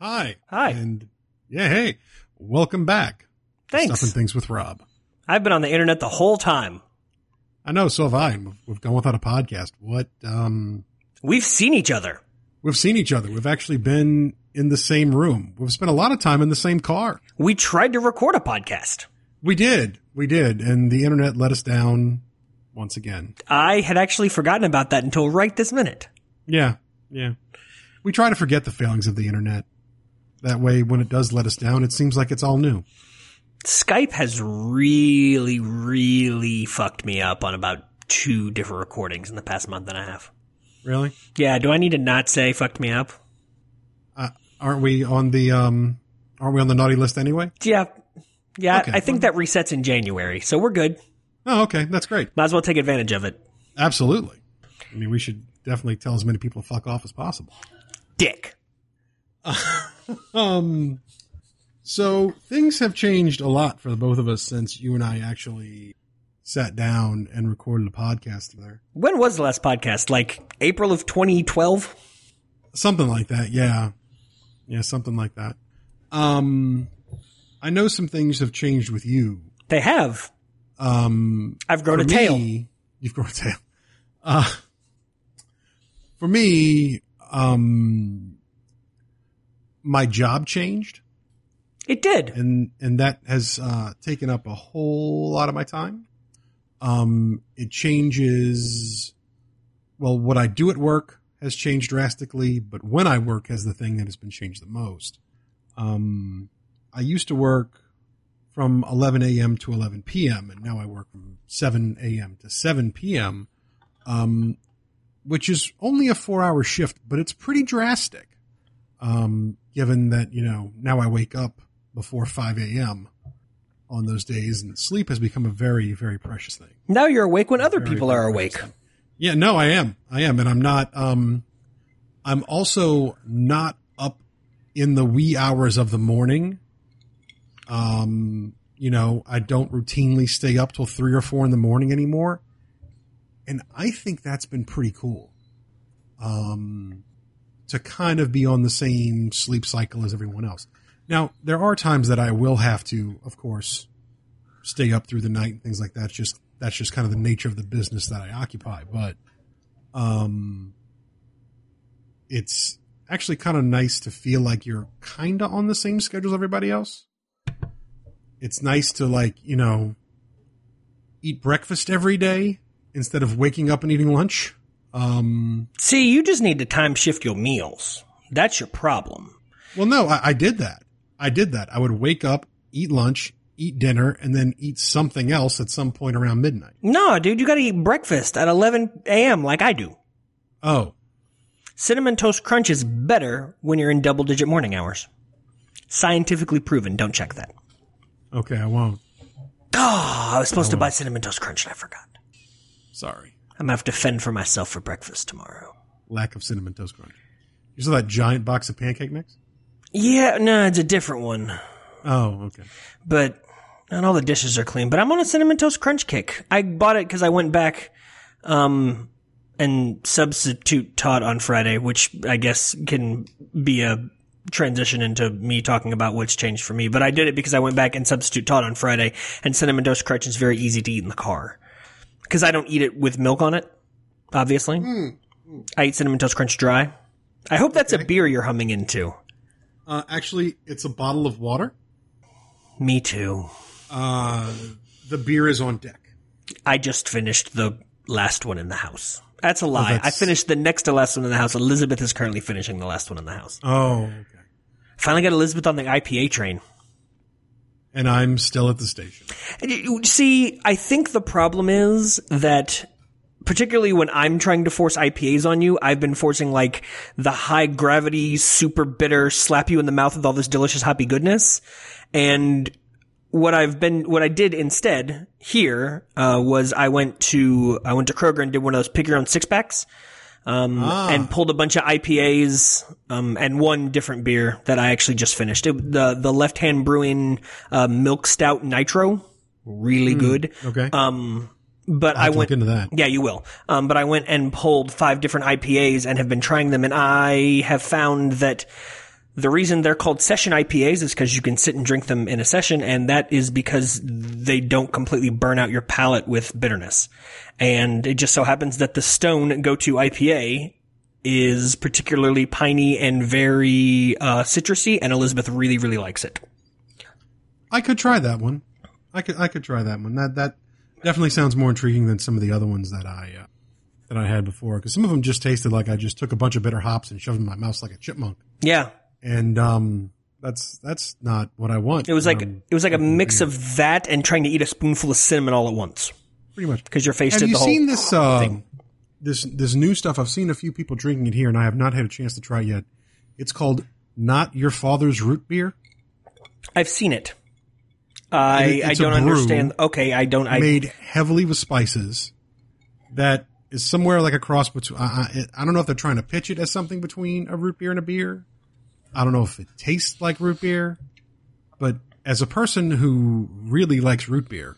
Hi. Hi. And yeah, hey, welcome back. Thanks. Stuff and things with Rob. I've been on the internet the whole time. I know, so have I. We've, we've gone without a podcast. What? Um, We've seen each other. we've seen each other. We've actually been in the same room. We've spent a lot of time in the same car. We tried to record a podcast. We did. We did. And the internet let us down once again. I had actually forgotten about that until right this minute. Yeah. Yeah. We try to forget the failings of the internet. That way, when it does let us down, it seems like it's all new. Skype has really, really fucked me up on about two different recordings in the past month and a half. Really? Yeah, do I need to not say fucked me up? Uh, aren't we on the, um, aren't we on the naughty list anyway? Yeah. Yeah, Okay. I think that resets in January, so we're good. Oh, okay. That's great. Might as well take advantage of it. Absolutely. I mean, we should definitely tell as many people to fuck off as possible. Dick. Um, so things have changed a lot for the both of us since you and I actually sat down and recorded a podcast together. When was the last podcast? Like April of 2012? Something like that. Yeah. Yeah. Something like that. Um, I know some things have changed with you. They have. Um, I've grown a tail. You've grown a tail. Uh, for me, um, my job changed. It did. and and that has uh, taken up a whole lot of my time. Um, it changes. Well, what I do at work has changed drastically, but when I work has the thing that has been changed the most. Um, I used to work from 11 a.m. to 11 p.m. and now I work from 7 a.m. to 7 p.m. Um, which is only a four-hour shift, but it's pretty drastic. Um, given that you know now I wake up before 5 a.m. on those days, and sleep has become a very, very precious thing. Now you're awake when other Very, people very are awake. thing. Yeah, no, I am. I am, and I'm not. Um, I'm also not up in the wee hours of the morning. Um, you know, I don't routinely stay up till three or four in the morning anymore, and I think that's been pretty cool. Um, to kind of be on the same sleep cycle as everyone else. Now, there are times that I will have to, of course, stay up through the night and things like that. It's just that's just kind of the nature of the business that I occupy. But um, it's actually kind of nice to feel like you're kind of on the same schedule as everybody else. It's nice to like you know eat breakfast every day instead of waking up and eating lunch. Um, See, you just need to time shift your meals. That's your problem. Well, no, I, I did that. I did that. I would wake up, eat lunch, eat dinner, and then eat something else at some point around midnight. No, dude, you gotta eat breakfast at 11 a.m. like I do. Oh, Cinnamon Toast Crunch is better when you're in double digit morning hours. Scientifically proven. Don't check that. okay, I won't. Oh, I was supposed to buy Cinnamon Toast Crunch and I forgot. Sorry. I'm gonna have to fend for myself for breakfast tomorrow. Lack of cinnamon toast crunch. You saw that giant box of pancake mix? Yeah, no, it's a different one. Oh, okay. But not all the dishes are clean. But I'm on a Cinnamon Toast Crunch kick. I bought it because I went back um, and substitute taught on Friday, which I guess can be a transition into me talking about what's changed for me. But I did it because I went back and substitute taught on Friday, and Cinnamon Toast Crunch is very easy to eat in the car because I don't eat it with milk on it. Obviously, I eat Cinnamon Toast Crunch dry. I hope that's a beer you're humming into. Uh, actually, it's a bottle of water. Me too. Uh, the beer is on deck. I just finished the last one in the house. That's a lie. I that's- finished the next to last one in the house. Elizabeth is currently finishing the last one in the house. Oh, okay. Finally got Elizabeth on the IPA train. And I'm still at the station. See, I think the problem is that particularly when I'm trying to force IPAs on you, I've been forcing like the high gravity, super bitter, slap you in the mouth with all this delicious hoppy goodness. And what I've been, what I did instead here, uh, was I went to, I went to Kroger and did one of those pick your own six packs. Um, and pulled a bunch of IPAs, um, and one different beer that I actually just finished. It, the, the left hand brewing, uh, milk stout nitro. Really good. Okay. Um, but I'll I went, into that. yeah, you will. Um, but I went and pulled five different IPAs and have been trying them, and I have found that The reason they're called session IPAs is because you can sit and drink them in a session, and that is because they don't completely burn out your palate with bitterness. And it just so happens that the Stone Go-To IPA is particularly piney and very uh, citrusy, and Elizabeth really, really likes it. I could try that one. I could I could try that one. That that definitely sounds more intriguing than some of the other ones that I uh, that I had before. Because some of them just tasted like I just took a bunch of bitter hops and shoved them in my mouth like a chipmunk. Yeah, And um, that's that's not what I want. it was like um, it was like a mix of that and trying to eat a spoonful of cinnamon all at once pretty much. because your face Have did you the whole. seen this uh, thing. this this new stuff? I've seen a few people drinking it here, and I have not had a chance to try it yet. It's called "Not Your Father's Root Beer," I've seen it. I It- I don't understand. Okay, I don't. I made heavily with spices. That is somewhere like a cross between. I, I, I don't know if they're trying to pitch it as something between a root beer and a beer. I don't know if it tastes like root beer, but as a person who really likes root beer,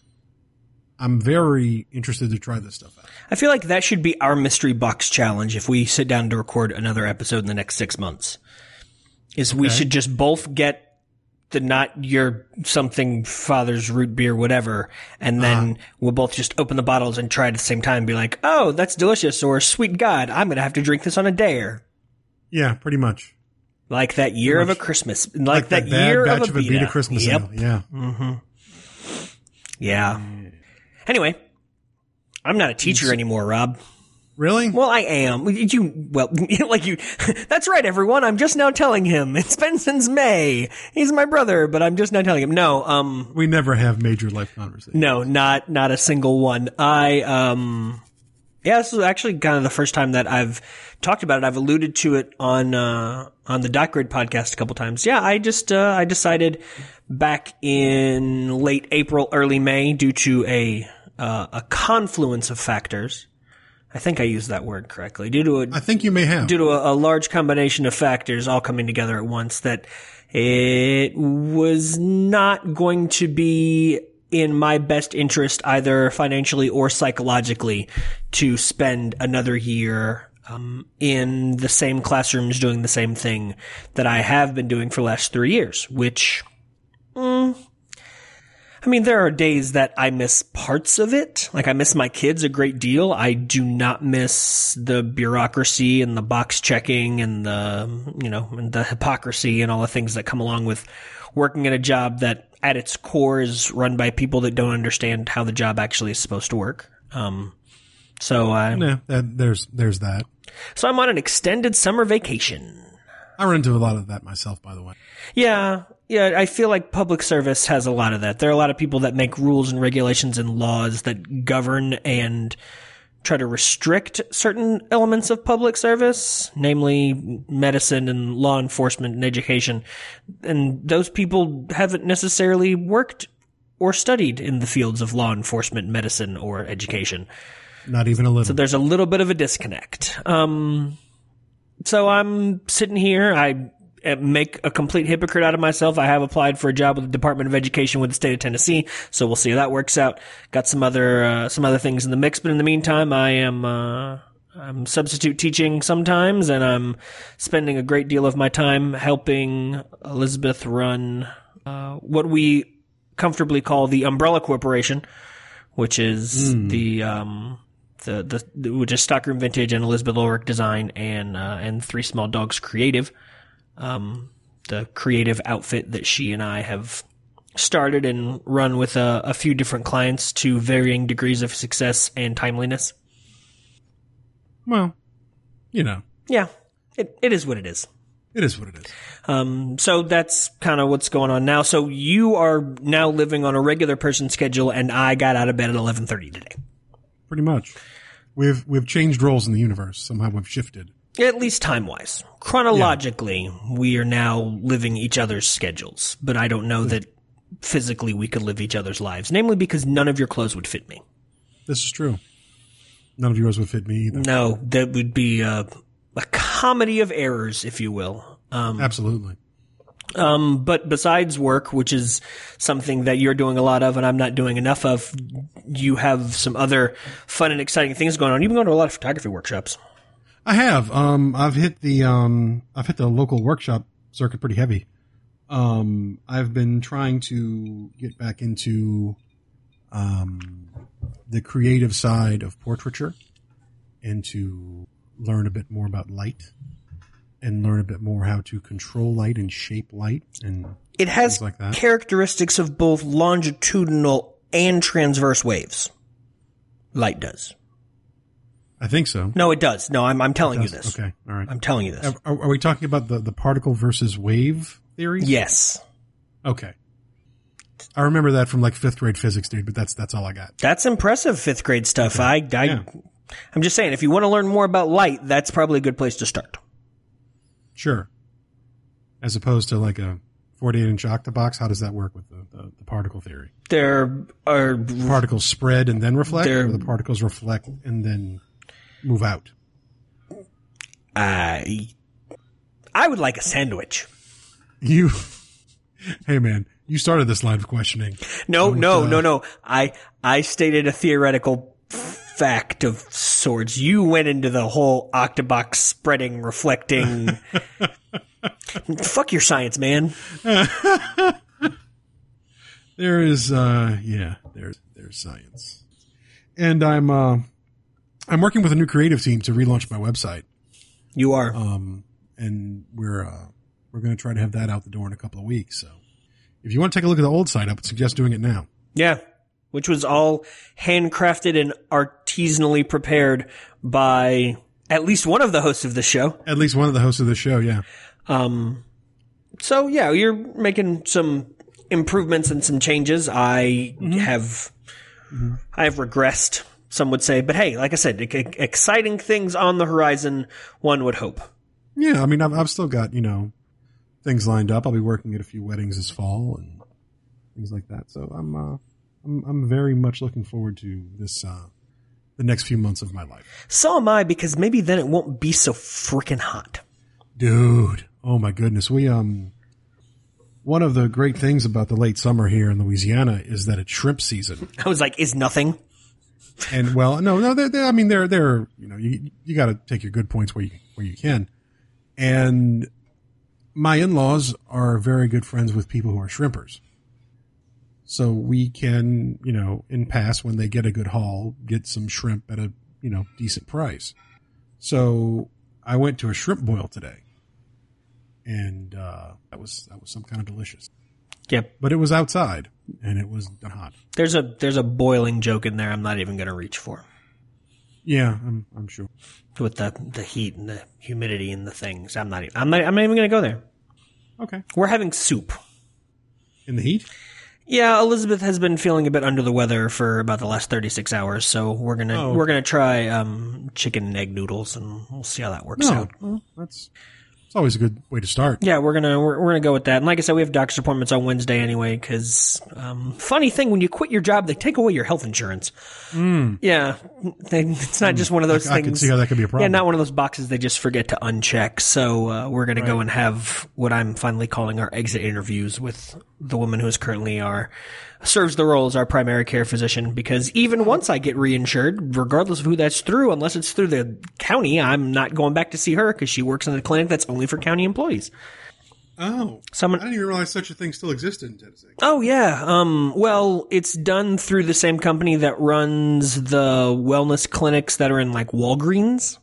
I'm very interested to try this stuff out. I feel like that should be our mystery box challenge if we sit down to record another episode in the next six months. Is we should just both get the not your something father's root beer, whatever, and uh-huh. then we'll both just open the bottles and try it at the same time and be like, oh, that's delicious, or sweet God, I'm gonna have to drink this on a dare. Yeah, pretty much. Like that year of a Christmas, like, that, bad year batch of a Abita Vita. Christmas Yep. ale. Yeah. Yeah. Anyway, I'm not a teacher anymore, Rob. Really? Well, I am. You, well, like you, that's right, everyone. I'm just now telling him. It's been since May. He's my brother, but I'm just now telling him. No, um, we never have major life conversations. no, not, not a single one. I, um, yeah, this is actually kind of the first time that I've talked about it. I've alluded to it on, uh, on the Dot Grid podcast a couple times. Yeah, I just, uh, I decided back in late April, early May due to a, uh, a confluence of factors. I think I used that word correctly. Due to a, I think you may have. due to a, a large combination of factors all coming together at once that it was not going to be in my best interest either financially or psychologically to spend another year um, in the same classrooms doing the same thing that I have been doing for the last three years, which mm, I mean, there are days that I miss parts of it. Like I miss my kids a great deal. I do not miss the bureaucracy and the box checking and the, you know, and the hypocrisy and all the things that come along with working at a job that at its core is run by people that don't understand how the job actually is supposed to work. Um, so I, Yeah, that, there's there's that. so I'm on an extended summer vacation. I run into a lot of that myself, by the way. Yeah, yeah, I feel like public service has a lot of that. There are a lot of people that make rules and regulations and laws that govern and try to restrict certain elements of public service, namely medicine and law enforcement and education. And those people haven't necessarily worked or studied in the fields of law enforcement, medicine, or education. Not even a little. So there's a little bit of a disconnect. Um, so I'm sitting here. I make a complete hypocrite out of myself. I have applied for a job with the Department of Education with the state of Tennessee, so we'll see how that works out. Got some other uh, some other things in the mix, but in the meantime, I am uh, I'm substitute teaching sometimes, and I'm spending a great deal of my time helping Elizabeth run uh, what we comfortably call the Umbrella Corporation, which is the um, the the which is Stockroom Vintage and Elizabeth Ulrich Design and uh, and Three Small Dogs Creative, um, the creative outfit that she and I have started and run with a, a few different clients to varying degrees of success and timeliness. well, you know, Yeah, it, it is what it is. it is what it is. Um, so that's kind of what's going on now. So you are now living on a regular person schedule, and I got out of bed at eleven thirty today. Pretty much. We've we've changed roles in the universe. Somehow we've shifted. At least time wise. Chronologically, we are now living each other's schedules, but I don't know that physically we could live each other's lives, namely because none of your clothes would fit me. This is true. None of yours would fit me either. No, that would be a, a comedy of errors, if you will. Um, Absolutely. um, but besides work, which is something that you're doing a lot of and I'm not doing enough of, you have some other fun and exciting things going on. You've been going to a lot of photography workshops. I have. Um, I've hit the um, I've hit the local workshop circuit pretty heavy. Um, I've been trying to get back into um, the creative side of portraiture and to learn a bit more about light and learn a bit more how to control light and shape light and It has like that. characteristics of both longitudinal and transverse waves. Light does. I think so. No, it does. No, I'm I'm telling you this. Okay, all right. I'm telling you this. Are, are we talking about the, the particle versus wave theory? Yes. Okay. I remember that from like fifth grade physics, dude, but that's that's all I got. That's impressive fifth grade stuff. I, I, Yeah. I'm just saying, if you want to learn more about light, that's probably a good place to start. Sure. As opposed to like a 48 inch octabox, how does that work with the, the, the particle theory? There are, Particles spread and then reflect, or the particles reflect and then move out? I, I would like a sandwich. You, hey man, you started this line of questioning. No, no, uh, no, no. I, I stated a theoretical fact of sorts. You went into the whole octabox spreading, reflecting. Fuck your science, man. There is, uh, yeah, there's there's science, and I'm uh, I'm working with a new creative team to relaunch my website. You are. um, and we're uh, we're going to try to have that out the door in a couple of weeks. So, if you want to take a look at the old site, I would suggest doing it now. Yeah. Which was all handcrafted and artisanally prepared by at least one of the hosts of the show. At least one of the hosts of the show, yeah. Um, so yeah, you're making some improvements and some changes. I have, I have regressed, some would say, but hey, like I said, exciting things on the horizon. One would hope. Yeah, I mean, I've, I've still got you know things lined up. I'll be working at a few weddings this fall and things like that. So I'm uh, I'm I'm very much looking forward to this uh, the next few months of my life, So am I, because maybe then it won't be so freaking hot. dude. Oh my goodness, we um. One of the great things about the late summer here in Louisiana is that it's shrimp season. I was like, is nothing. And well, no, no, they're, they're, I mean, they're, they're, you know, you, you got to take your good points where you, where you can. And my in-laws are very good friends with people who are shrimpers. So we can, you know, in pass when they get a good haul, get some shrimp at a, you know, decent price. So I went to a shrimp boil today and, uh, that was, that was some kind of delicious, Yep. but it was outside and it was hot. There's a there's a boiling joke in there. I'm not even going to reach for Yeah, I'm, I'm sure. with the the heat and the humidity and the things. I'm not. e- I'm not. I'm not even going to go there. Okay. We're having soup. In the heat? Yeah, Elizabeth has been feeling a bit under the weather for about the last 36 hours, so we're gonna Oh. we're gonna try um, chicken and egg noodles, and we'll see how that works No, out. well, that's it's always a good way to start. Yeah, we're gonna we're, we're gonna go with that. And like I said, we have doctor's appointments on Wednesday anyway. Because um, funny thing, when you quit your job, they take away your health insurance. Yeah, they, it's not just one of those. I things. can see how that could be a problem. Yeah, not one of those boxes they just forget to uncheck. So uh, we're going to go and have what I'm finally calling our exit interviews with the woman who is currently our serves the role as our primary care physician. Because even once I get reinsured, regardless of who that's through, unless it's through the county, I'm not going back to see her because she works in a clinic that's only for county employees. Oh, Someone I didn't even realize such a thing still existed in Tennessee. Oh yeah. Um well, it's done through the same company that runs the wellness clinics that are in like Walgreens.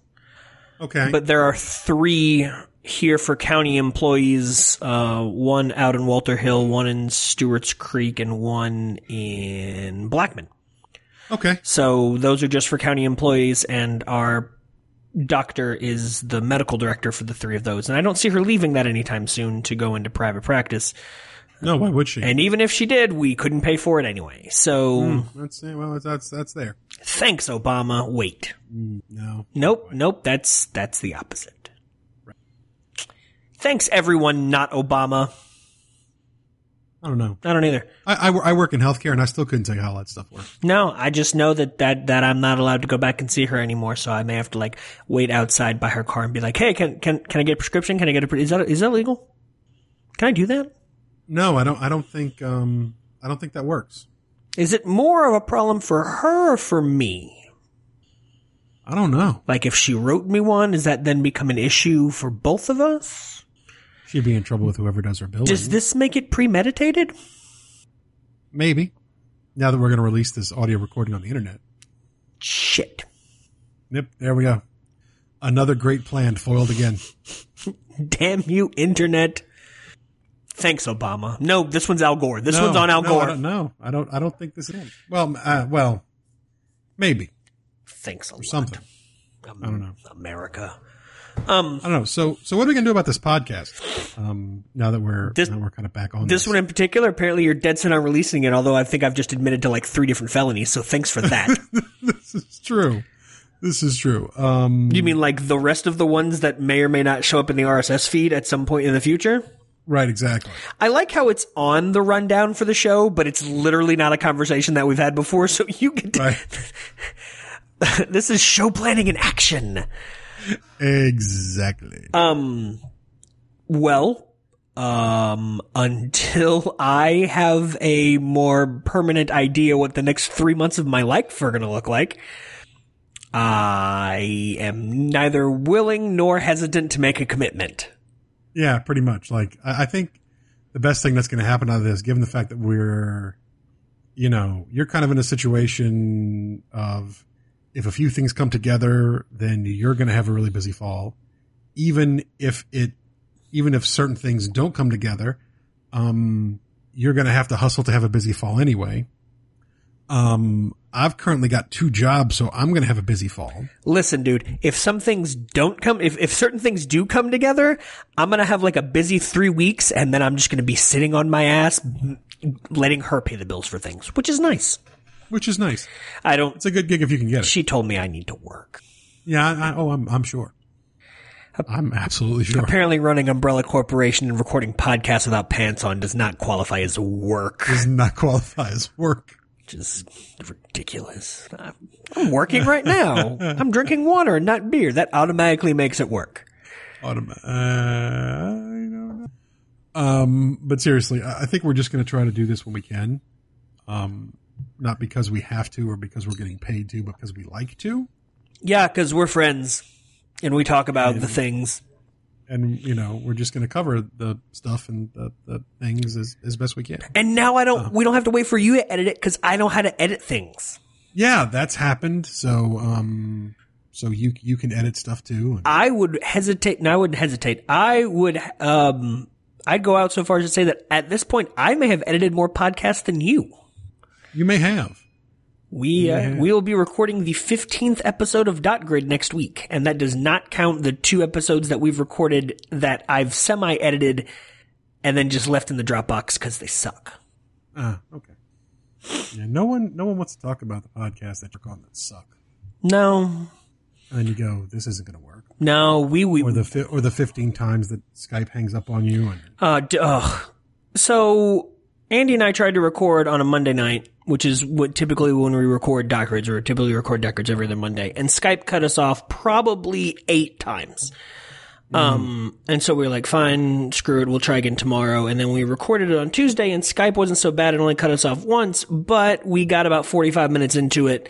Okay, But there are three here for county employees, uh one out in Walter Hill, one in Stewart's Creek, and one in Blackman. okay, So those are just for county employees and our doctor is the medical director for the three of those. And I don't see her leaving that anytime soon to go into private practice. no, why would she? And even if she did, we couldn't pay for it anyway. So that's well, that's that's, that's there. thanks, Obama. Wait. No, Nope, nope, that's that's the opposite. Thanks everyone, not Obama. I don't know. I don't either. I, I, I work in healthcare, and I still couldn't tell you how all that stuff works. No, I just know that, that that I'm not allowed to go back and see her anymore, so I may have to like wait outside by her car and be like, "Hey, can can can I get a prescription? Can I get a pre- is that is that legal? Can I do that? No, I don't. I don't think. Um, I don't think that works. Is it more of a problem for her or for me? I don't know. Like if she wrote me one, does that then become an issue for both of us? She'd be in trouble with whoever does her billing. Does this make it premeditated? Maybe. Now that we're going to release this audio recording on the internet. Shit. Yep, there we go. Another great plan foiled again. Damn you, internet. Thanks, Obama. No, this one's Al Gore. This No, one's on Al no, Gore. I don't, no, I don't. I don't think this is. Well, uh, well, maybe Thanks a lot. something. Um, I don't know. America. Um, I don't know. So, so what are we gonna do about this podcast? Um, now that we're This- now we're kind of back on this one in particular, apparently you're dead set on releasing it, although I think I've just admitted to like three different felonies, so thanks for that. this is true. This is true. Um, you mean like the rest of the ones that may or may not show up in the RSS feed at some point in the future? right, exactly. I like how it's on the rundown for the show, but it's literally not a conversation that we've had before, so you get to, Right, this is show planning in action. Exactly. Um, well, um, until I have a more permanent idea what the next three months of my life are going to look like, I am neither willing nor hesitant to make a commitment. Yeah, pretty much. Like, I, I think the best thing that's going to happen out of this, given the fact that we're, you know, you're kind of in a situation of if a few things come together, then you're going to have a really busy fall. Even if it, even if certain things don't come together, um, you're going to have to hustle to have a busy fall anyway. Um, I've currently got two jobs, so I'm going to have a busy fall. Listen, dude, if some things don't come, if, if certain things do come together, I'm going to have like a busy three weeks and then I'm just going to be sitting on my ass, letting her pay the bills for things, which is nice. Which is nice. I don't, It's a good gig if you can get it. she told me I need to work. Yeah. I, I, oh, I'm, I'm sure. I'm absolutely sure. Apparently, running Umbrella Corporation and recording podcasts without pants on does not qualify as work, Does not qualify as work. which is ridiculous. I'm- working right now. I'm drinking water and not beer. That automatically makes it work. Autom- uh, I don't know. Um, but seriously, I I think we're just going to try to do this when we can. Um, not because we have to or because we're getting paid to, but because we like to. Yeah, because we're friends and we talk about the things. And, you know, we're just going to cover the stuff and the, the things as, as best we can. And now I don't. We don't have to wait for you to edit it because I know how to edit things. Yeah, that's happened. So, um, so you, you can edit stuff too. And, I would hesitate. No, I wouldn't hesitate. I would. Um, I'd go out so far as to say that at this point, I may have edited more podcasts than you. You may have. We uh, we will be recording the fifteenth episode of Dot Grid next week, and that does not count the two episodes that we've recorded that I've semi edited and then just left in the Dropbox because they suck. Ah, okay. Yeah, no one, no one wants to talk about the podcast that you're on that suck. No, And then you go, this isn't going to work. no, we we or the fi- or the 15 times that Skype hangs up on you and Uh, d- ugh. So Andy and I tried to record on a Monday night, which is what typically when we record Dot Grid, or typically record Dot Grid every other Monday, and Skype cut us off probably eight times. Um, and so we were like, fine, screw it, we'll try again tomorrow. And then we recorded it on Tuesday, and Skype wasn't so bad; it only cut us off once, but we got about forty-five minutes into it.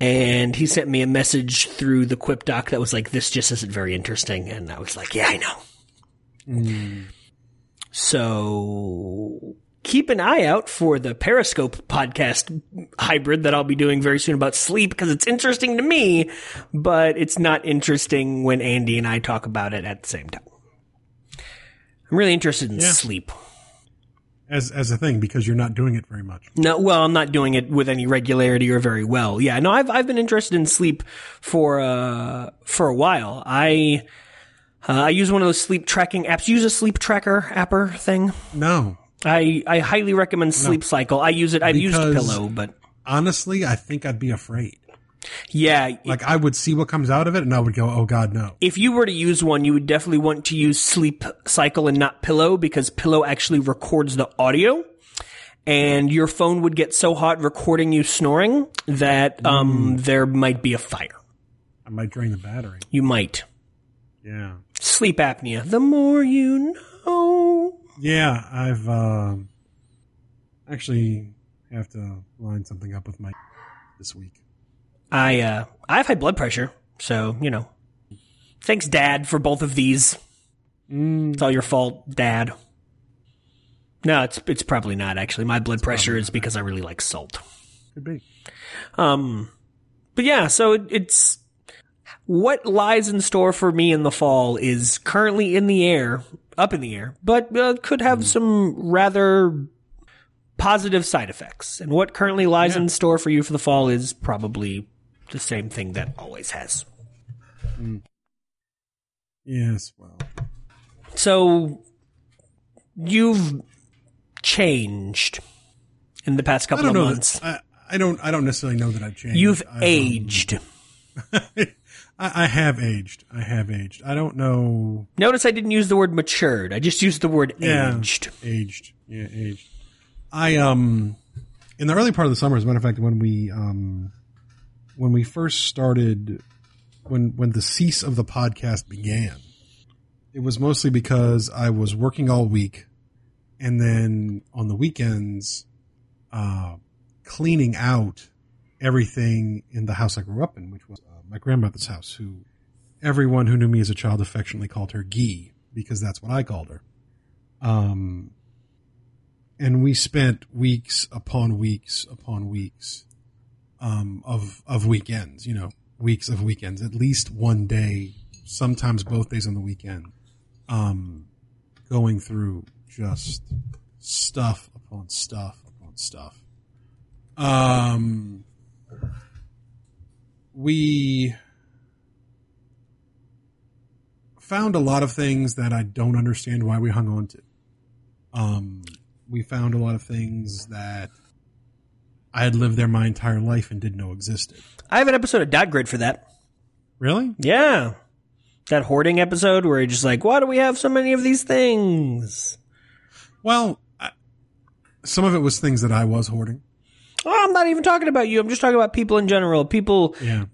And he sent me a message through the Quip doc that was like, "This just isn't very interesting," and I was like, "Yeah, I know." So keep an eye out for the Periscope podcast hybrid that I'll be doing very soon about sleep because it's interesting to me, but it's not interesting when Andy and I talk about it at the same time. I'm really interested in Yeah. sleep. as as a thing because you're not doing it very much. No, well, I'm not doing it with any regularity or very well. Yeah, no, I've I've been interested in sleep for uh for a while. I uh, I use one of those sleep tracking apps. Use a sleep tracker apper thing. No, I I highly recommend Sleep Cycle. I use it. I've used Because- Pillow, but honestly, I think I'd be afraid. yeah, Like I would see what comes out of it, and I would go, "Oh God, no!" if you were to use one, you would definitely want to use Sleep Cycle and not Pillow because Pillow actually records the audio. And your phone would get so hot recording you snoring that um, there might be a fire. I might drain the battery. You might. Yeah, Sleep apnea. The more you know. Yeah. I've um actually have to line something up with my this week. I uh, I have high blood pressure, so you know. Thanks, Dad, for both of these. It's all your fault, Dad. No, it's it's probably not actually. My blood pressure is because I really like salt. Could be. Um, but yeah, so it, it's what lies in store for me in the fall is currently in the air, up in the air, but uh, could have some rather positive side effects. And what currently lies Yeah. in store for you for the fall is probably the same thing that always has. Yes. Well. So you've changed in the past I couple of months. That, I, I don't. I don't necessarily know that I've changed. You've I've, um, aged. I, I have aged. I have aged. I don't know. Notice I didn't use the word matured. I just used the word Yeah. aged. Aged. Yeah, aged. I um in the early part of the summer, as a matter of fact, when we um when we first started when when the cease of the podcast began, it was mostly because I was working all week and then on the weekends uh cleaning out everything in the house I grew up in, which was my grandmother's house, who everyone who knew me as a child affectionately called her Gee, because that's what I called her. Um, and we spent weeks upon weeks upon weeks um, of of weekends. You know, weeks of weekends, at least one day, sometimes both days on the weekend, um, going through just stuff upon stuff upon stuff. Um, we found a lot of things that I don't understand why we hung on to. Um, we found a lot of things that I had lived there my entire life and didn't know existed. I have an episode of Dot Grid for that. Really? Yeah. That hoarding episode where you're just like, why do we have so many of these things? Well, I, some of it was things that I was hoarding. Oh, I'm not even talking about you. I'm just talking about people in general. People Yeah.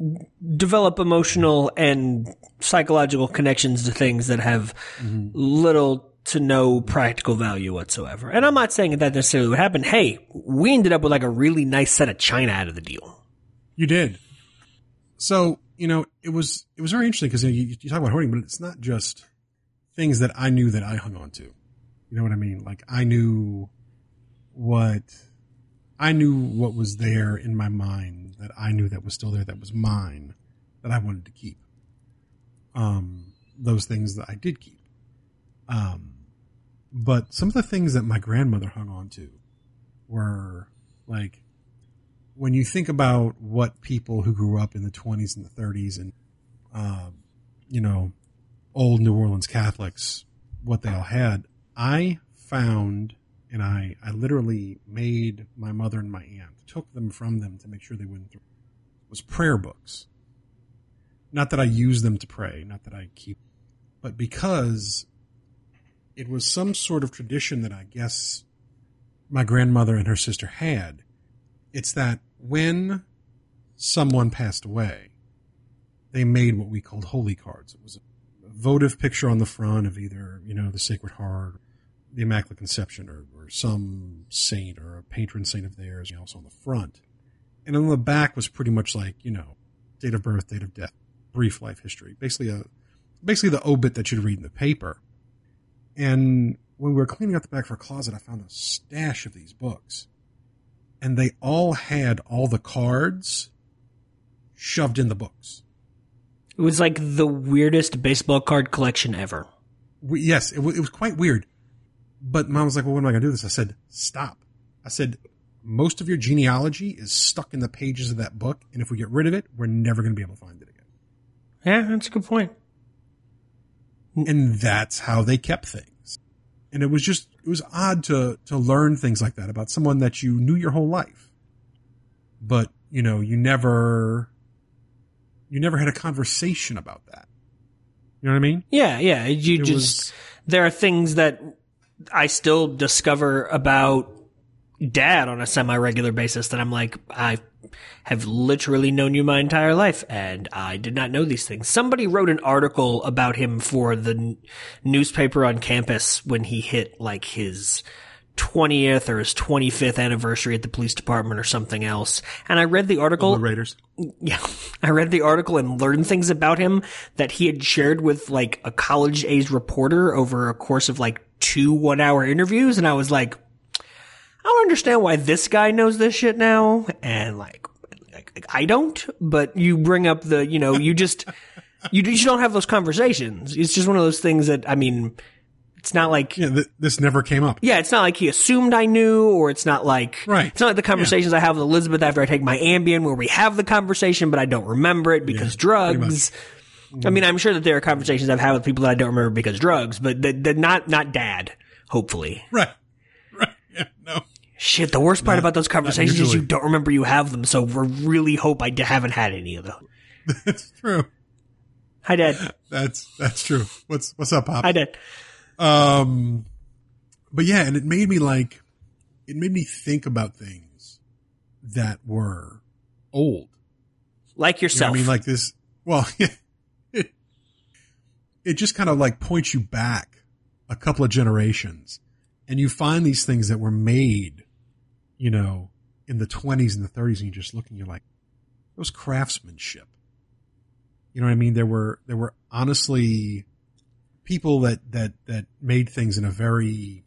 develop emotional and psychological connections to things that have little to no practical value whatsoever. And I'm not saying that that necessarily would happen. Hey, we ended up with like a really nice set of china out of the deal. You did. So you know, it was it was very interesting because you, you talk about hoarding, but it's not just things that I knew that I hung on to. You know what I mean? Like I knew what I knew what was there in my mind that I knew that was still there that was mine that I wanted to keep. Um, those things that I did keep. Um, but some of the things that my grandmother hung on to were like when you think about what people who grew up in the 20s and the 30s and um, you know old new orleans catholics what they all had i found and i i literally made my mother and my aunt took them from them to make sure they wouldn't throw was prayer books. Not that i use them to pray not that i keep but because it was some sort of tradition that i guess my grandmother and her sister had. It's that when someone passed away, they made what we called holy cards. It was a votive picture on the front of either, you know, the Sacred Heart, the Immaculate Conception, or, or some saint or a patron saint of theirs, you know, also on the front. And on the back was pretty much like, you know, date of birth, date of death, brief life history. Basically a basically the obit that you'd read in the paper. And when we were cleaning out the back of our closet, I found a stash of these books and they all had all the cards shoved in the books. It was like the weirdest baseball card collection ever. We, yes, it, w- it was quite weird. But mom was like, "Well, when am I going to do this?" I said, "Stop." I said, "Most of your genealogy is stuck in the pages of that book, and if we get rid of it, we're never going to be able to find it again." Yeah, that's a good point. Mm. And that's how they kept things. And it was just it was odd to to learn things like that about someone that you knew your whole life. But, you know, you never you never had a conversation about that. You know what I mean? Yeah, yeah. You It just was- there are things that I still discover about dad on a semi-regular basis that I'm like I have literally known you my entire life and I did not know these things. Somebody wrote an article about him for the n- newspaper on campus when he hit like his 20th or his 25th anniversary at the police department or something else. And I read the article. The Raiders. Yeah. I read the article and learned things about him that he had shared with like a college age reporter over a course of like two one hour interviews. And I was like, I don't understand why this guy knows this shit now. And like, like I don't, but you bring up the, you know, you just, you, you don't have those conversations. It's just one of those things that, I mean, it's not like Yeah, th- this never came up. yeah, it's not like he assumed I knew, or it's not like Right. It's not like the conversations I have with Elizabeth after I take my Ambien, where we have the conversation, but I don't remember it because drugs. I mean, I'm sure that there are conversations I've had with people that I don't remember because drugs, but they're, they're not not dad. Hopefully, Right. Right. Yeah. No. shit. The worst part about those conversations is you don't remember you have them, so we really hope I d- haven't had any of them. That's true. Hi, Dad. That's that's true. What's what's up, Pop? Hi, Dad. Um, but yeah, and it made me like, it made me think about things that were old. Like You know yourself. I mean, like this. Well, it just kind of like points you back a couple of generations, and you find these things that were made, you know, in the twenties and the thirties, and you just look and you're like, it was craftsmanship. You know what I mean? There were there were honestly people that that that made things in a very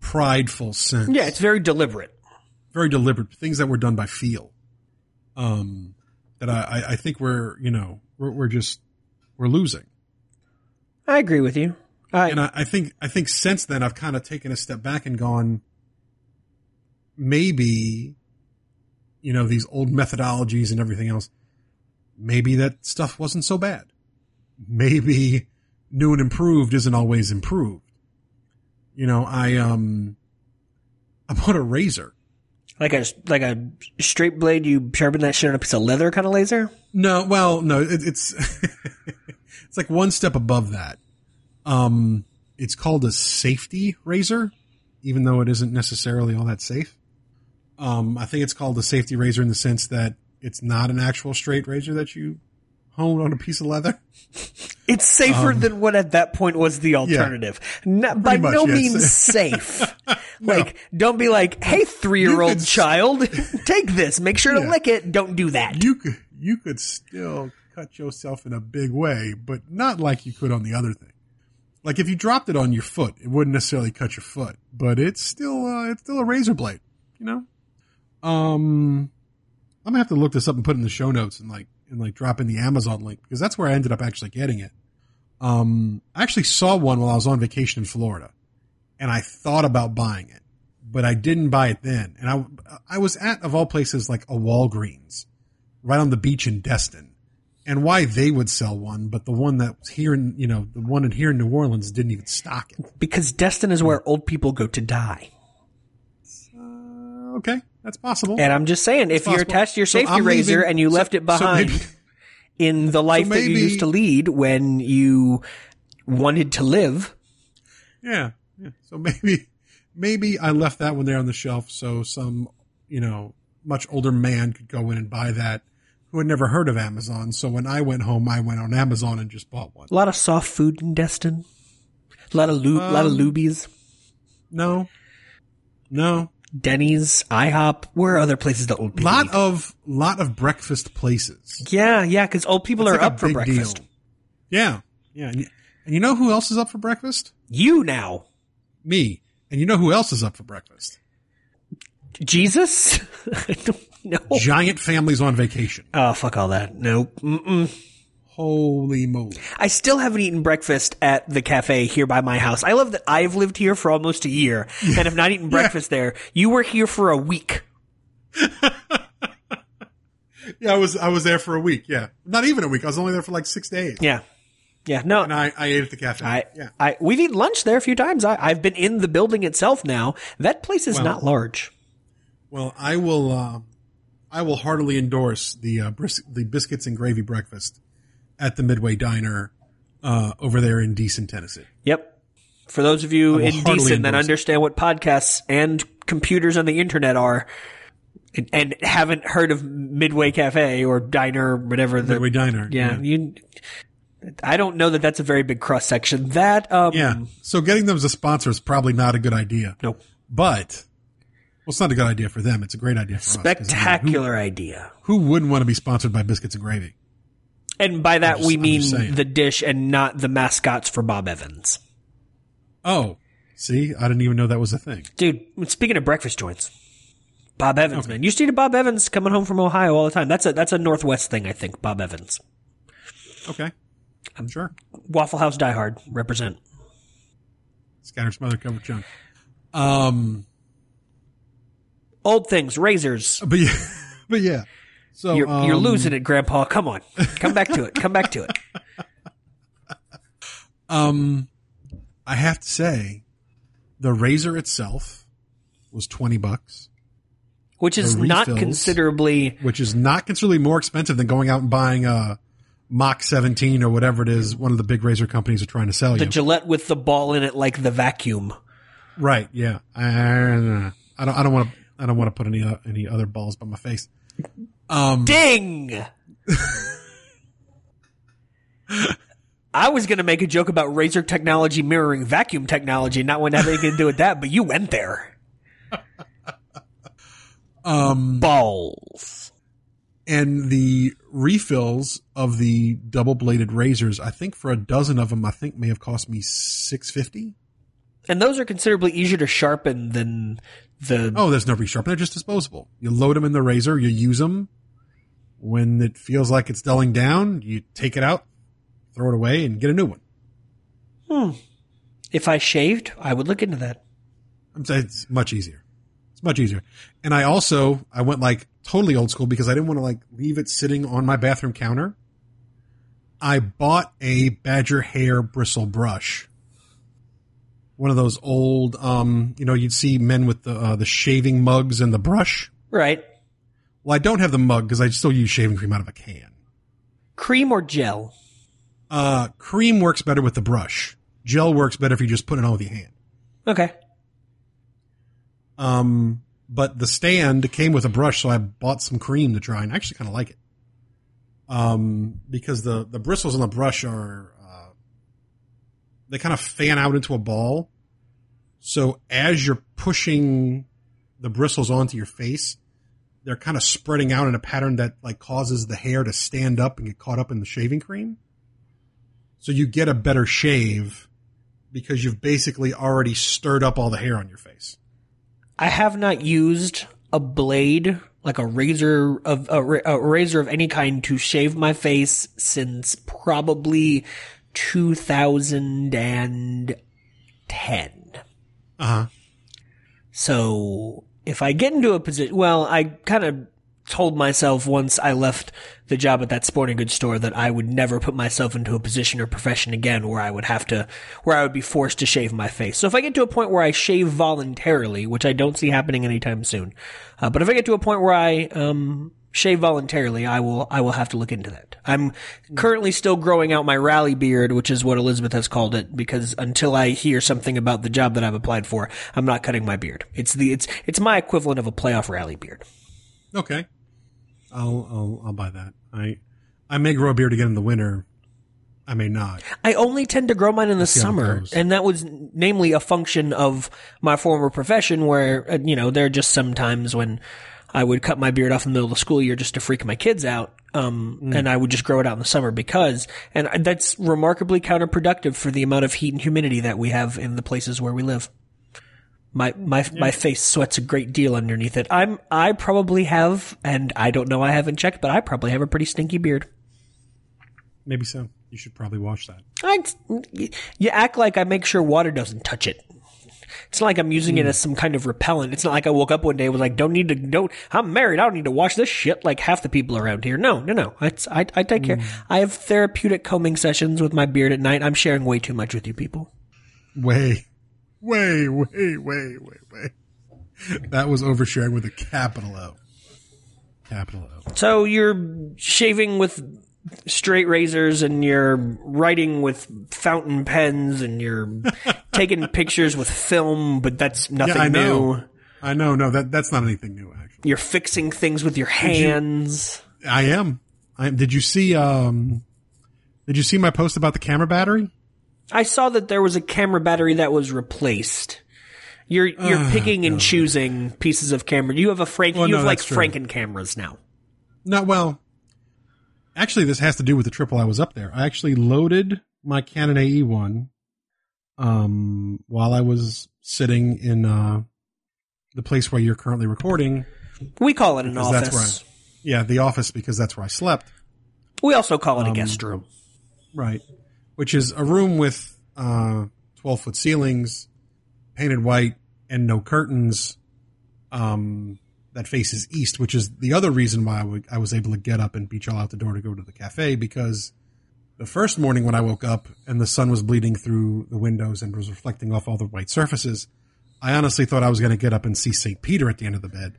prideful sense yeah, it's very deliberate. very deliberate things that were done by feel. Um, that I, I, I think we're, you know, we're, we're just, we're losing. I agree with you. I, And I, I think, I think since then I've kind of taken a step back and gone, maybe, you know, these old methodologies and everything else, maybe that stuff wasn't so bad. Maybe new and improved isn't always improved. You know, I, um, I bought a razor. Like a like a straight blade, you sharpen that shit on a piece of leather kind of laser. No, well, no, it, it's it's like one step above that. Um, it's called a safety razor, even though it isn't necessarily all that safe. Um, I think it's called a safety razor in the sense that it's not an actual straight razor that you hone on a piece of leather. It's safer than what at that point was the alternative. Not, by much, no yes. means safe. Like, don't be like, "Hey, three-year-old You could s- child, take this. Make sure to lick it. Don't do that." You could you could still cut yourself in a big way, but not like you could on the other thing. Like if you dropped it on your foot, it wouldn't necessarily cut your foot, but it's still uh, it's still a razor blade, you know. Um, I'm gonna have to look this up and put it in the show notes and like and like drop in the Amazon link because that's where I ended up actually getting it. Um, I actually saw one while I was on vacation in Florida, and I thought about buying it, but I didn't buy it then. And I I was at of all places like a Walgreens, right on the beach in Destin, and why they would sell one, but the one that was here in you know the one in here in New Orleans didn't even stock it. Because Destin is where old people go to die. Uh, okay, that's possible. And I'm just saying, if you're attached to your safety I'm razor leaving- and you so- left it so behind maybe- in the life that you used to lead when you wanted to live, Yeah, yeah. So maybe, maybe I left that one there on the shelf so some, you know, much older man could go in and buy that who had never heard of Amazon. So when I went home, I went on Amazon and just bought one. a lot of soft food in Destin, a lot of lu- lot of Um, Luby's. No, no. Denny's, IHOP. Where are other places that old people Lot eat? of, lot of breakfast places. Yeah, yeah, because old people It's are like up for breakfast. deal. Yeah, yeah. And you, and you know who else is up for breakfast? You now, Me. And you know who else is up for breakfast? Jesus? I don't know. Giant families on vacation. Oh, fuck all that. Nope. Mm-mm. Holy moly. I still haven't eaten breakfast at the cafe here by my house. I love that I've lived here for almost a year and have not eaten breakfast there. You were here for a week. Yeah, I was I was there for a week. Yeah, not even a week. I was only there for like six days. Yeah. Yeah, no. and I, I ate at the cafe. I, yeah, I, we've eaten lunch there a few times. I, I've been in the building itself now. That place is Well- not large. well, I will uh, I will heartily endorse the uh, bris- the biscuits and gravy breakfast at the Midway Diner uh, over there in Decent, Tennessee. Yep. For those of you in decent that understand what podcasts and computers on the internet are, and, and haven't heard of Midway Cafe or Diner, whatever the Midway Diner. yeah, you I don't know that that's a very big cross section. That um, Yeah. So getting them as a sponsor is probably not a good idea. Nope. But well, it's not a good idea for them. It's a great idea for us. 'cause, I mean, spectacular idea. who wouldn't want to be sponsored by biscuits and gravy? And by that just- we mean the dish and not the mascots for Bob Evans. Oh, see, I didn't even know that was a thing. Dude, speaking of breakfast joints, Bob Evans, man. You used to a Bob Evans coming home from Ohio all the time. That's a that's a Northwest thing, I think. Bob Evans, Okay. I'm sure. Waffle House Die Hard represent. Scatter, smother, cover, chunk. Um, Old things, razors. but yeah, but yeah. So You're you're um, losing it, Grandpa. Come on, come back to it. Come back to it. Um, I have to say, the razor itself was twenty bucks, Which is The not refills. considerably. which is not considerably more expensive than going out and buying a Mach 17 or whatever it is. One of the big razor companies are trying to sell The you. The Gillette with the ball in it, like the vacuum. right? Yeah. I, I don't. I don't want to. I don't want to put any uh, any other balls by my face. Um, Ding! I was going to make a joke about razor technology mirroring vacuum technology, not to have anything to do with that, but you went there. um, Balls. and the refills of the double bladed razors, I think for a dozen of them, I think may have cost me six fifty. And those are considerably easier to sharpen than the. Oh, there's no resharpen; they're just disposable. You load them in the razor, you use them. When it feels like it's dulling down, you take it out, throw it away, and get a new one. Hmm. If I shaved, I would look into that. I'm saying it's much easier. It's much easier. And I also I went like totally old school because I didn't want to like leave it sitting on my bathroom counter. I bought a badger hair bristle brush. One of those old, um, you know, you'd see men with the uh, the shaving mugs and the brush. Right. Well, I don't have the mug because I still use shaving cream out of a can. Cream or gel? Uh, cream works better with the brush. Gel works better if you just put it on with your hand. Okay. Um, but the stand came with a brush, so I bought some cream to try, and I actually kind of like it. Um, because the the bristles on the brush are uh, they kind of fan out into a ball. So as you're pushing the bristles onto your face, they're kind of spreading out in a pattern that like causes the hair to stand up and get caught up in the shaving cream. So you get a better shave because you've basically already stirred up all the hair on your face. I have not used a blade, like a razor of a, a razor of any kind, to shave my face since probably 2010. Uh huh. So if I get into a position, well, I kind of told myself once I left the job at that sporting goods store that I would never put myself into a position or profession again where I would have to, where I would be forced to shave my face. So if I get to a point where I shave voluntarily, which I don't see happening anytime soon, uh, but if I get to a point where I, um, shave voluntarily, I will, I will have to look into that. I'm currently still growing out my rally beard, which is what Elizabeth has called it, because until I hear something about the job that I've applied for, I'm not cutting my beard. It's the, it's, it's my equivalent of a playoff rally beard. Okay. I'll I'll I'll buy that. I I may grow a beard again in the winter. I may not. I only tend to grow mine in the see how it summer, and that was namely a function of my former profession, where uh, you know there are just some times when I would cut my beard off in the middle of the school year just to freak my kids out, um, Mm. and I would just grow it out in the summer because, and that's remarkably counterproductive for the amount of heat and humidity that we have in the places where we live. My my my face sweats a great deal underneath it. I'm I probably have, and I don't know, I haven't checked, but I probably have a pretty stinky beard. Maybe so. You should probably wash that. I, you act like I make sure water doesn't touch it. It's not like I'm using it hmm. as some kind of repellent. It's not like I woke up one day and was like, "Don't need to don't." I'm married. I don't need to wash this shit like half the people around here. No, no, no. It's I I take care. Hmm. I have therapeutic combing sessions with my beard at night. I'm sharing way too much with you people. Way, way, way, way, way, way. That was oversharing with a capital O. Capital O. So you're shaving with straight razors and you're writing with fountain pens and you're taking pictures with film, but that's nothing Yeah, I know. new. I know. No, that that's not anything new. Actually, You're fixing things with your hands. I am. I am. Did you see? Um, Did you see my post about the camera battery? I saw that there was a camera battery that was replaced. You're you're Ah, picking and choosing pieces of camera. You have a Frank. Well, you no, have like. Franken cameras now. No, well, actually, this has to do with the triple I was up there. I actually loaded my Canon AE one um, while I was sitting in uh, the place where you're currently recording. We call it an Because that's office. Yeah, the office because that's where I slept. We also call it Um, a guest room. Right. Which is a room with uh, 12 foot ceilings, painted white, and no curtains um, that faces east, which is the other reason why I, was able to get up and beach all out the door to go to the cafe because the first morning when I woke up and the sun was bleeding through the windows and was reflecting off all the white surfaces, I honestly thought I was going to get up and see St. Peter at the end of the bed.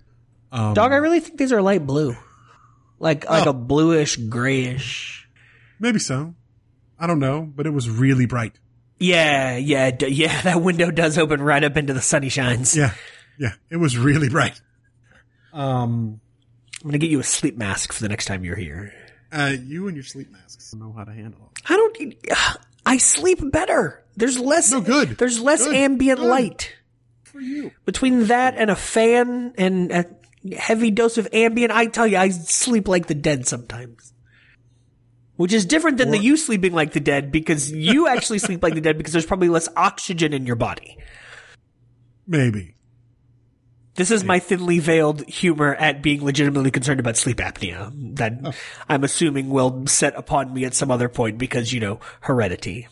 Um, Dog, I really think these are light blue, like like Oh. a bluish grayish. maybe so. I don't know, but it was really bright. Yeah, yeah, d- yeah. That window does open right up into the sunny shines. Yeah, yeah, it was really bright. Um, I'm gonna get you a sleep mask for the next time you're here. uh, you and your sleep masks know how to handle it. I don't. I sleep better. There's less. No, good. There's less Good. ambient Good. light For you, between that and a fan and a heavy dose of Ambien. I tell you, I sleep like the dead sometimes. Which is different than the you sleeping like the dead because you actually sleep like the dead because there's probably less oxygen in your body. maybe. This is my thinly veiled humor at being legitimately concerned about sleep apnea that I'm assuming will set upon me at some other point because, you know, heredity.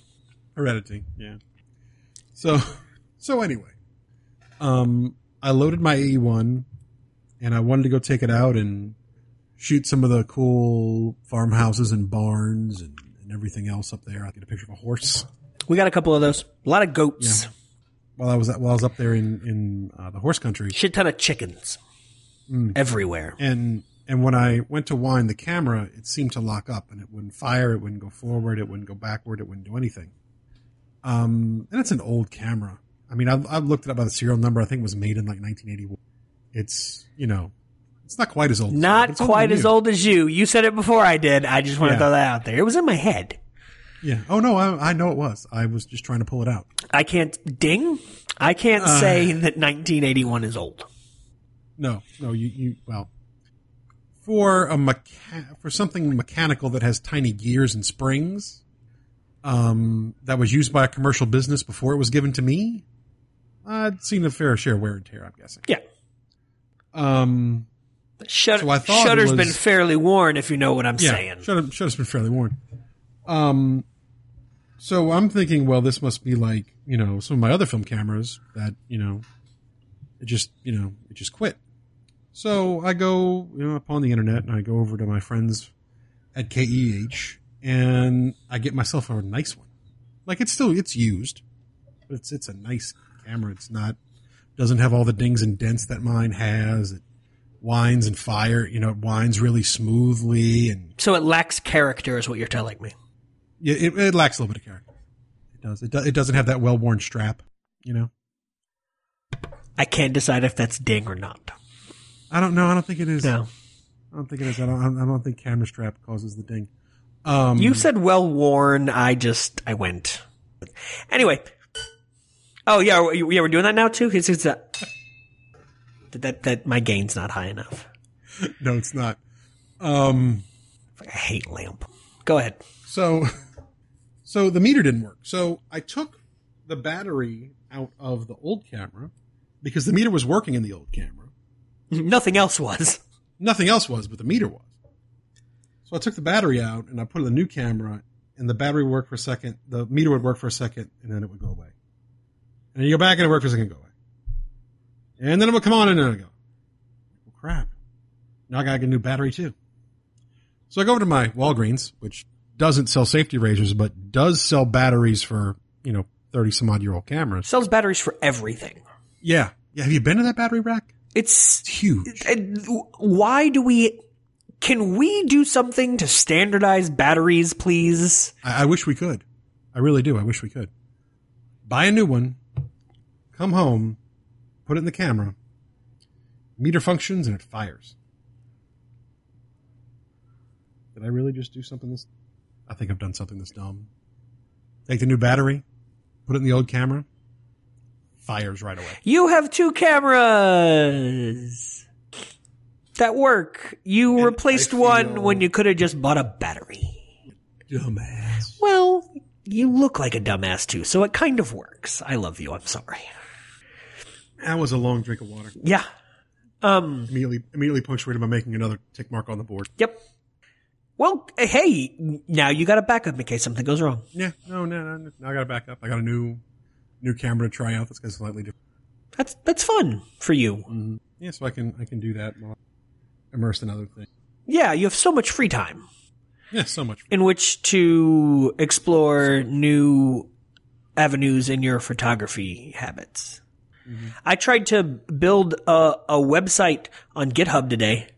Heredity, yeah. So, so anyway, um, I loaded my AE1 and I wanted to go take it out and shoot some of the cool farmhouses and barns and, and everything else up there. I get a picture of a horse We got a couple of those. A lot of goats. While I was while I was up there in in uh, the horse country. Shit ton of chickens. Everywhere. and and when I went to wind the camera, it seemed to lock up and it wouldn't fire, it wouldn't go forward, it wouldn't go backward, it wouldn't do anything. Um, and it's an old camera. I mean, I've, I've looked it up by the serial number. I think it was made in like 1981. It's you know, it's not quite as old. as Not older quite as old as you. You said it before I did. I just want to throw that out there. It was in my head. Yeah. Oh no, I, I know it was. I was just trying to pull it out. I can't ding. I can't Uh. say that 1981 is old. No, no, you, you well, for a mecha- for something mechanical that has tiny gears and springs, um, that was used by a commercial business before it was given to me. I'd seen a fair share of wear and tear. I'm guessing. Yeah. Um, Shut- So Shutter's was- been fairly worn, if you know what I'm yeah, saying. should have been fairly worn. Um, so I'm thinking, well, this must be like you know some of my other film cameras that you know it just you know it just quit. So I go you know upon the internet and I go over to my friends at KEH and I get myself a nice one. Like it's still it's used, but it's it's a nice camera. It's not doesn't have all the dings and dents that mine has. It winds and fire, you know, it winds really smoothly and So it lacks character, is what you're telling me. Yeah, it, it lacks a little bit of character. It does. It, do, it doesn't have that well worn strap. You know, I can't decide if that's ding or not. I don't know. I don't think it is. No. I don't think it is. I don't. I don't think camera strap causes the ding. Um, You said well worn. I just I went. Anyway. Oh yeah, yeah, we're doing that now too. It's, it's a, that that that my gain's not high enough. no, it's not. Um, I hate lamp. Go ahead. so, so the meter didn't work. So I took the battery out of the old camera because the meter was working in the old camera. Nothing else was. Nothing else was, but the meter was. So I took the battery out and I put in the new camera, and the battery worked for a second. The meter would work for a second, and then it would go away. And then you go back and it worked for a second, and go away. And then it would come on, and then it would go. Well, crap. Now I gotta get a new battery too. So I go over to my Walgreens, which doesn't sell safety razors, but does sell batteries for you know thirty some odd year old cameras. Sells batteries for everything. Yeah, yeah. Have you been to that battery rack? It's It's huge. why do we? Can we do something to standardize batteries, please? I, I wish we could. I really do. I wish we could. Buy a new one, come home, put it in the camera, meter functions, and it fires. Did I really just do something this? I think I've done something this dumb. Take the new battery, put it in the old camera, fires right away. You have two cameras that work. You And replaced one when you could have just bought a battery. Dumbass. Well, you look like a dumbass too, so it kind of works. I love you. I'm sorry. That was a long drink of water. Yeah. Um. Immediately, immediately punctuated by making another tick mark on the board. Yep. Well, hey, now you got a backup in case something goes wrong. Yeah, no, no, no. no. Now I got to back up. I got a new, new camera to try out. That's got slightly different. That's that's fun for you. Mm-hmm. Yeah, so I can I can do that. While immersed in other things. Yeah, you have so much free time Yeah, so much. in which to explore new avenues in your photography habits. I tried to build a, a website on GitHub today.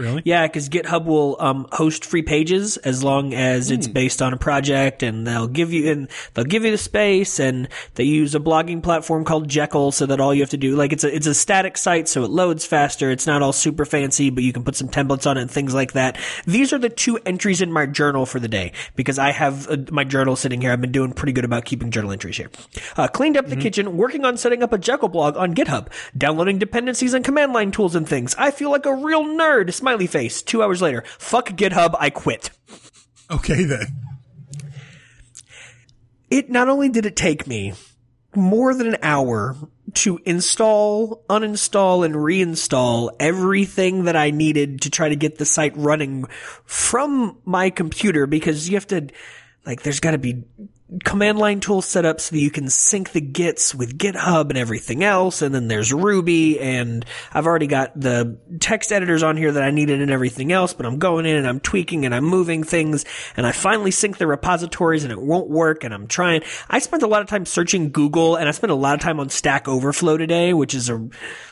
Really? Yeah, because GitHub will um, host free pages as long as it's based on a project, and they'll give you and they'll give you the space, and they use a blogging platform called Jekyll, so that all you have to do like it's a it's a static site, so it loads faster. It's not all super fancy, but you can put some templates on it and things like that. These are the two entries in my journal for the day because I have uh, my journal sitting here. I've been doing pretty good about keeping journal entries here. Uh, cleaned up the kitchen, working on setting up a Jekyll blog on GitHub, downloading dependencies and command line tools and things. I feel like a real nerd. Smiley face. Two hours later, fuck GitHub. I quit. Okay then. It not only did it take me more than an hour to install, uninstall, and reinstall everything that I needed to try to get the site running from my computer because you have to, like, there's got to be command line tool set up so that you can sync the gits with GitHub and everything else. And then there's Ruby and I've already got the text editors on here that I needed and everything else, but I'm going in and I'm tweaking and I'm moving things and I finally sync the repositories and it won't work and I'm trying. I spent a lot of time searching Google and I spent a lot of time on Stack Overflow today, which is a,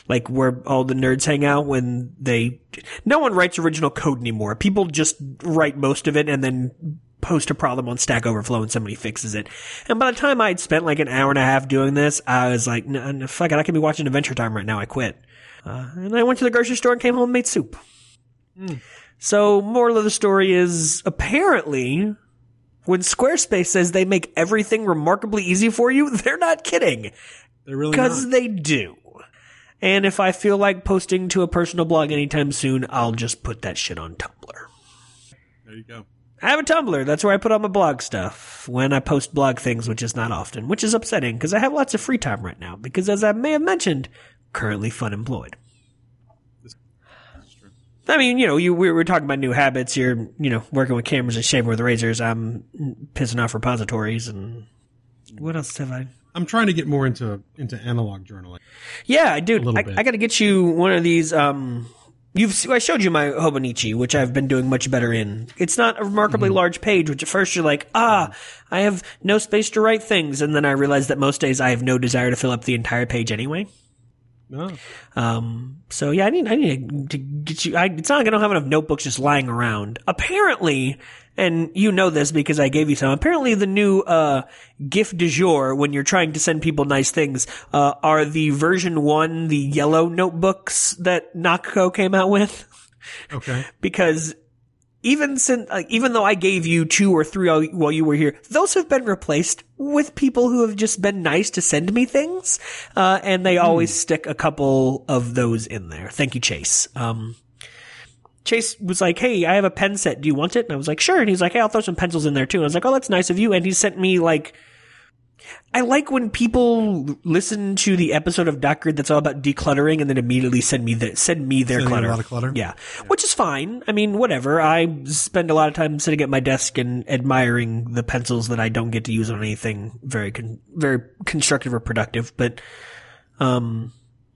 like where all the nerds hang out when they, no one writes original code anymore. People just write most of it and then post a problem on Stack Overflow and somebody fixes it. And by the time I'd spent like an hour and a half doing this, I was like, no, no, fuck it, I could be watching Adventure Time right now. I quit. Uh, and I went to the grocery store and came home and made soup. So, moral of the story is apparently, when Squarespace says they make everything remarkably easy for you, they're not kidding. They're really Because they do. And if I feel like posting to a personal blog anytime soon, I'll just put that shit on Tumblr. There you go. I have a Tumblr. That's where I put all my blog stuff when I post blog things, which is not often, which is upsetting because I have lots of free time right now. Because as I may have mentioned, currently fun employed. I mean, you know, you we were talking about new habits. You're, you know, working with cameras and shaving with razors. I'm pissing off repositories and what else have I? I'm trying to get more into into analog journaling. Yeah, dude, I. I got to get you one of these. Um, you've I showed you my Hobonichi, which I've been doing much better in. It's not a remarkably large page, which at first you're like, ah, I have no space to write things, and then I realized that most days I have no desire to fill up the entire page anyway. No. Um, so yeah, I need I need to get you. I, it's not like I don't have enough notebooks just lying around. Apparently, and you know this because I gave you some. Apparently, the new uh, gift du jour when you're trying to send people nice things uh, are the version one, the yellow notebooks that Nock Co came out with. Okay. Because even since, like, even though I gave you two or three while- you were here, those have been replaced with people who have just been nice to send me things, uh, and they always stick a couple of those in there. Thank you, Chase. Um, Chase was like, "Hey, I have a pen set. Do you want it?" And I was like, "Sure." And he's like, "Hey, I'll throw some pencils in there too." And I was like, "Oh, that's nice of you." And he sent me like. I like when people listen to the episode of Dot Grid that's all about decluttering and then immediately send me the, send me their Sending a clutter. lot of clutter? Yeah. Which is fine. I mean, whatever. I spend a lot of time sitting at my desk and admiring the pencils that I don't get to use on anything very, con- very constructive or productive. But, um,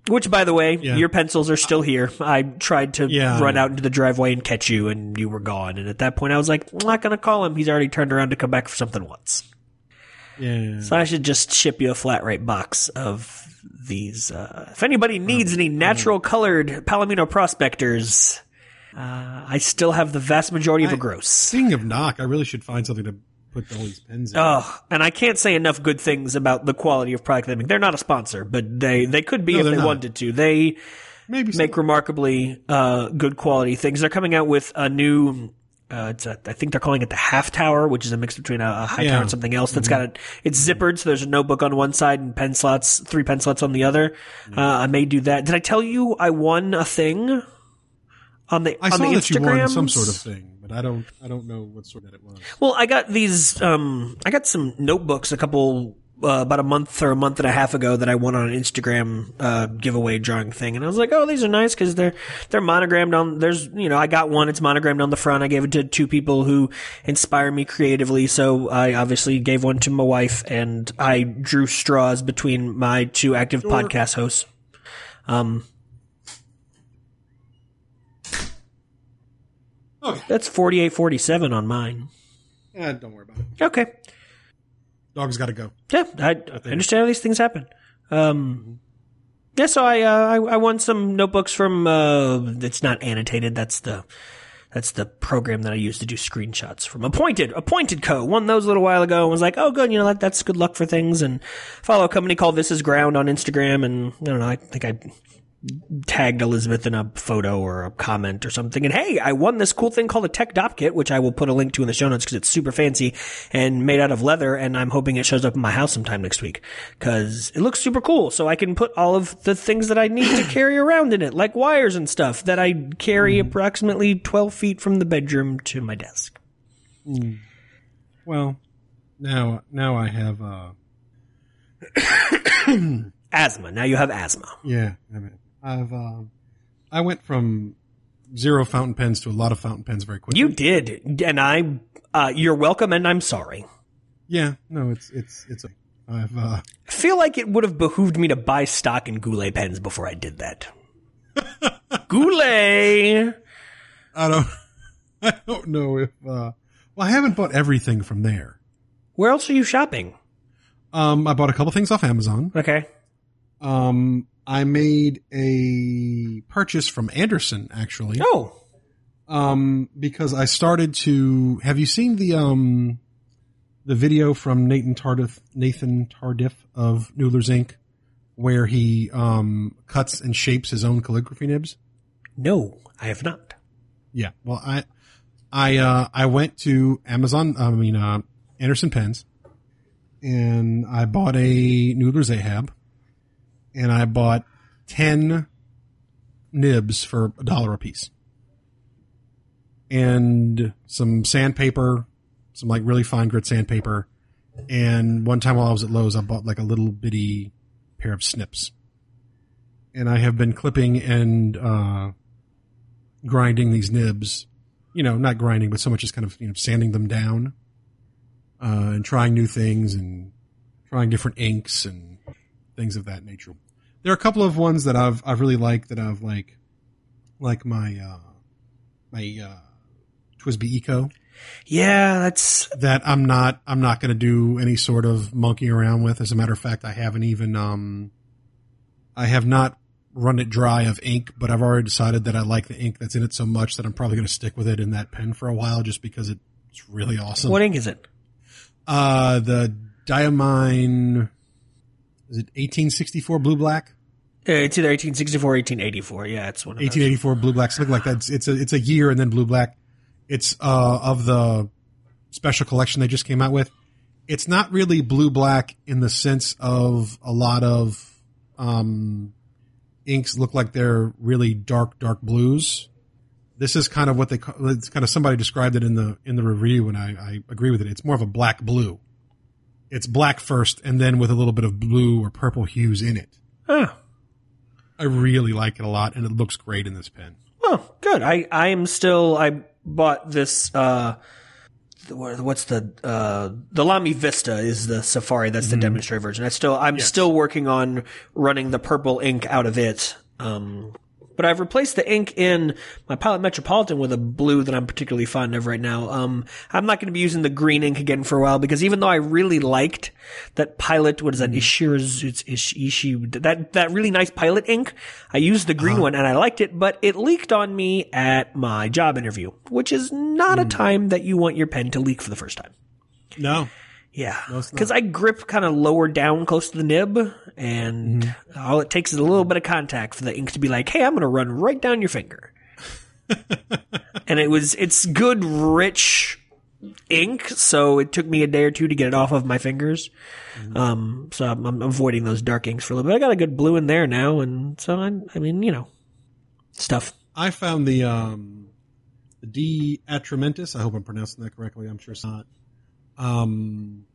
which by the way, Yeah. your pencils are still here. I tried to Yeah, run out into the driveway and catch you and you were gone. And at that point I was like, I'm not going to call him. He's already turned around to come back for something once. Yeah. So I should just ship you a flat rate box of these. Uh, if anybody needs any natural colored Palomino prospectors, uh, I still have the vast majority of a gross. Speaking of Nock, I really should find something to put all these pens in. Oh, and I can't say enough good things about the quality of product they make. They're not a sponsor, but they they could be No, if they're not. wanted to. They Maybe make remarkably uh, good quality things. They're coming out with a new Uh, it's a, I think they're calling it the half tower, which is a mix between a, a high Yeah. tower and something else. That's got a, it's zippered, so there's a notebook on one side and pen slots, three pen slots on the other. Uh, I may do that. Did I tell you I won a thing on the I on saw the that you won some sort of thing, but I don't I don't know what sort of that it was. Well, I got these. Um, I got some notebooks a couple uh, about a month or a month and a half ago that I won on an Instagram uh, giveaway drawing thing, and I was like, "Oh, these are nice because they're they're monogrammed on." There's you know, I got one. It's monogrammed on the front. I gave it to two people who inspire me creatively. So I obviously gave one to my wife, and I drew straws between my two active podcast hosts. Um, Okay. that's forty eight forty seven on mine. Eh, don't worry about it. Okay. Dog's got to go. Yeah, I, I understand how these things happen. Um, yeah, so I, uh, I I won some notebooks from. Uh, it's not annotated. That's the that's the program that I use to do screenshots from. Appointed Appointed Co. Won those a little while ago and was like, oh, good. You know, that, that's good luck for things. And follow a company called This Is Ground on Instagram. And I don't know. I think I tagged Elizabeth in a photo or a comment or something. And hey, I won this cool thing called a Tech Dopp Kit, which I will put a link to in the show notes because it's super fancy and made out of leather. And I'm hoping it shows up in my house sometime next week because it looks super cool. So I can put all of the things that I need to carry around in it, like wires and stuff that I carry approximately 12 feet from the bedroom to my desk. Well, now now I have uh Asthma. Now you have asthma. yeah, I mean, I've uh, I went from zero fountain pens to a lot of fountain pens very quickly. You did. And I, uh, you're welcome and I'm sorry. Yeah, no, it's it's it's I've uh I feel like it would have behooved me to buy stock in Goulet pens before I did that. Goulet! I don't I don't know if uh well I haven't bought everything from there. Where else are you shopping? Um I bought a couple things off Amazon. Okay. Um I made a purchase from Anderson actually. Oh, Um because I started to have you seen the um the video from Nathan Tardif Nathan Tardif of Noodler's Inc. where he um cuts and shapes his own calligraphy nibs? no, I have not. Yeah. Well, I, I, uh, I went to Amazon, I mean, uh, Anderson Pens and I bought a Noodler's Ahab and I bought 10 nibs for a dollar a piece and some sandpaper, some like really fine grit sandpaper. And one time while I was at Lowe's, I bought like a little bitty pair of snips and I have been clipping and, uh, grinding these nibs, you know, not grinding, but so much as kind of, you know, sanding them down, uh, and trying new things and trying different inks and things of that nature. There are a couple of ones that I've, I've really liked that I've like, like my, uh, my, uh, TWSBI Eco Yeah, that's, that I'm not, I'm not going to do any sort of monkey around with. As a matter of fact, I haven't even, um, I have not run it dry of ink, but I've already decided that I like the ink that's in it so much that I'm probably going to stick with it in that pen for a while just because it's really awesome. what ink is it? Uh, the Diamine, is it 1864 blue black? Uh, It's either 1864 or 1884. Yeah, it's one of those. 1884 blue black, something like that. It's, it's a, it's a year and then blue black. It's, uh, of the special collection they just came out with. It's not really blue black in the sense of a lot of, um, inks look like they're really dark, dark blues. This is kind of what they call, it's kind of somebody described it in the, in the review and I, I agree with it. It's more of a black blue. It's black first and then with a little bit of blue or purple hues in it. Oh, I really like it a lot and it looks great in this pen. oh, good. I, I am still, I bought this, uh, what's the, uh, the Lamy Vista is the Safari. That's the demonstrator version. I still, I'm still working on running the purple ink out of it. Um, but I've replaced the ink in my Pilot Metropolitan with a blue that I'm particularly fond of right now. Um, I'm not going to be using the green ink again for a while because even though I really liked that Pilot, what is that, mm-hmm. Ishiraz, it's Ish, Ishi, that, that really nice Pilot ink, I used the green uh-huh. one and I liked it, but it leaked on me at my job interview, which is not a mm. time that you want your pen to leak for the first time. No. Yeah, because I grip kind of lower down close to the nib, and all it takes is a little bit of contact for the ink to be like, "Hey, I'm going to run right down your finger." and it was it's good, rich ink. So it took me a day or two to get it off of my fingers. Um, so I'm, I'm avoiding those dark inks for a little bit. I got a good blue in there now, and so I, I mean, you know, stuff. I found the um, the De Atramentis. I hope I'm pronouncing that correctly. I'm sure it's not. Um,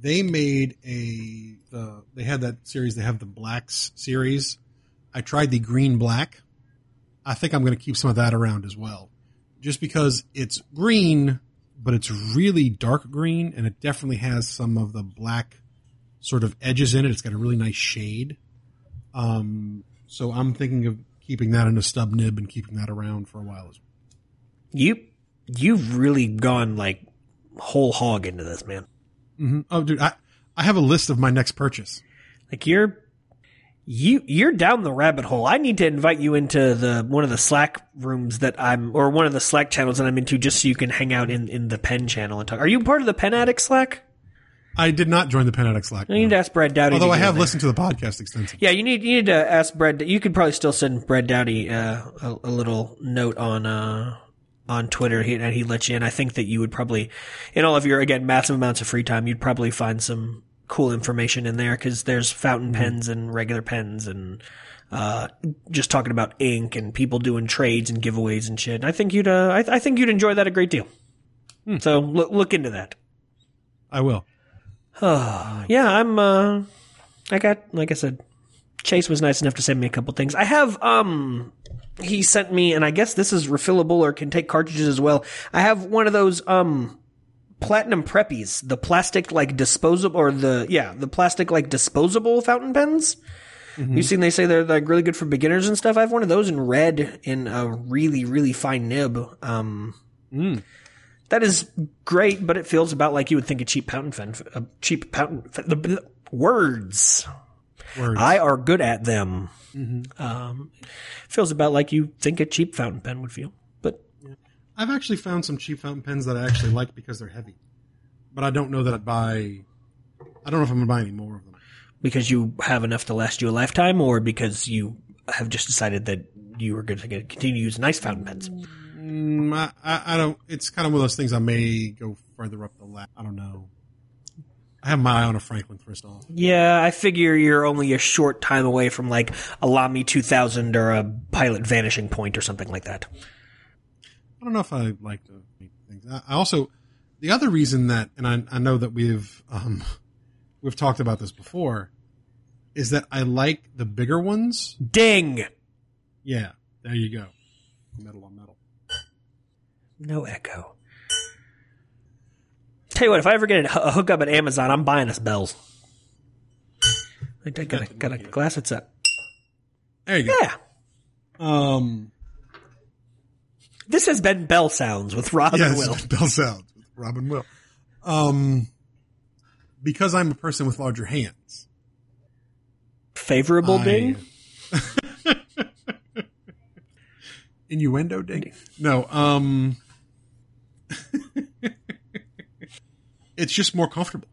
they made a the they had that series. They have the Blacks series. I tried the green black. I think I'm going to keep some of that around as well, just because it's green, but it's really dark green, and it definitely has some of the black sort of edges in it. It's got a really nice shade. Um, so I'm thinking of keeping that in a stub nib and keeping that around for a while as well. You you've really gone like whole hog into this, man. Mm-hmm. Oh, dude, I I have a list of my next purchase. Like you're you you're down the rabbit hole. I need to invite you into the one of the Slack rooms that I'm or one of the Slack channels that I'm into just so you can hang out in in the pen channel and talk. Are you part of the Pen Addict Slack? I did not join the Pen Addict Slack. You need to ask Brad Dowdy. Although I have there. listened to the podcast extensively. Yeah, you need you need to ask Brad. You could probably still send Brad Dowdy uh, a, a little note on uh, on Twitter, he, and he'd let you in. I think that you would probably, in all of your again massive amounts of free time, you'd probably find some cool information in there because there's fountain pens and regular pens and uh, just talking about ink and people doing trades and giveaways and shit. I think you'd uh, I, I think you'd enjoy that a great deal. So look look into that. I will. Yeah, I'm. uh I got, like I said, Chase was nice enough to send me a couple things. I have, um, he sent me, and I guess this is refillable or can take cartridges as well. I have one of those, um, platinum preppies, the plastic like disposable, or the yeah, the plastic like disposable fountain pens. You've seen they say they're like really good for beginners and stuff. I have one of those in red in a really really fine nib. Um, that is great, but it feels about like you would think a cheap fountain pen, a cheap fountain the, the words. Words. I are good at them. Um, feels about like you think a cheap fountain pen would feel, but I've actually found some cheap fountain pens that I actually like because they're heavy, but I don't know that I'd buy. I don't know if I'm gonna buy any more of them. because you have enough to last you a lifetime, or because you have just decided that you are going to continue to use nice fountain pens. Mm, I, I, I don't. It's kind of one of those things. I may go further up the ladder. I don't know. I have my eye on a Franklin-Christoph. Yeah, I figure you're only a short time away from like a Lamy 2000 or a Pilot Vanishing Point or something like that. I don't know if I like to make things. I, I also the other reason that, and I, I know that we've um, we've talked about this before, is that I like the bigger ones. Ding! Yeah, there you go. Metal on metal. No echo. Tell you what, if I ever get a hookup at Amazon, I'm buying us bells. I got a, got a glass that's up. There you go. Yeah. Um, This has been Bell Sounds with Rob and yes, Will. Bell Sound with Robin Will. Um, because I'm a person with larger hands. Favorable I- ding? Innuendo ding? No, um It's just more comfortable.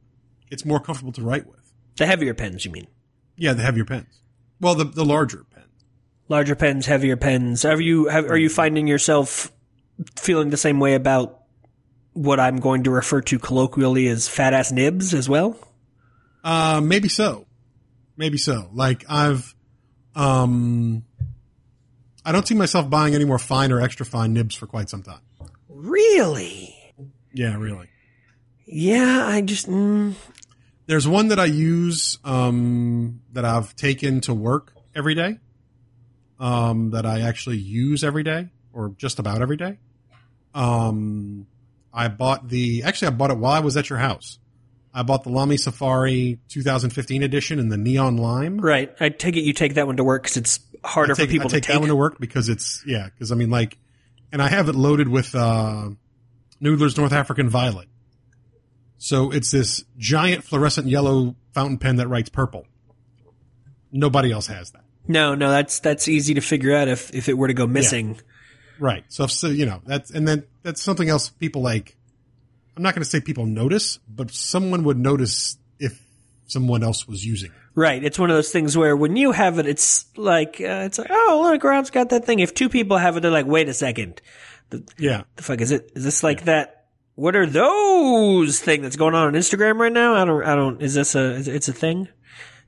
It's more comfortable to write with. The heavier pens, you mean? Yeah, the heavier pens. Well, the the larger pens. Larger pens, heavier pens. Are you have, are you finding yourself feeling the same way about what I'm going to refer to colloquially as fat ass nibs as well? Uh maybe so. Maybe so. Like I've um I don't see myself buying any more fine or extra fine nibs for quite some time. Really? Yeah, really. Yeah, I just mm, There's one that I use um, that I've taken to work every day. Um, that I actually use every day, or just about every day. Um, I bought the actually I bought it while I was at your house. I bought the Lamy Safari 2015 edition in the neon lime. right. I take it you take that one to work because it's harder take, for people I take to that take. one to work because it's yeah because I mean like, and I have it loaded with uh, Noodler's North African Violet. So it's this giant fluorescent yellow fountain pen that writes purple. Nobody else has that. no, no, that's that's easy to figure out if if it were to go missing. Right. So, if, so you know, that's, and then that's something else people like, I'm not going to say people notice, but someone would notice if someone else was using it. Right. It's one of those things where when you have it, it's like, uh, it's like, oh, look, Rob's got that thing. If two people have it, they're like, wait a second. Yeah. The fuck is it? Is this like that? What are those thing that's going on on Instagram right now? I don't, I don't, is this a, it's a thing?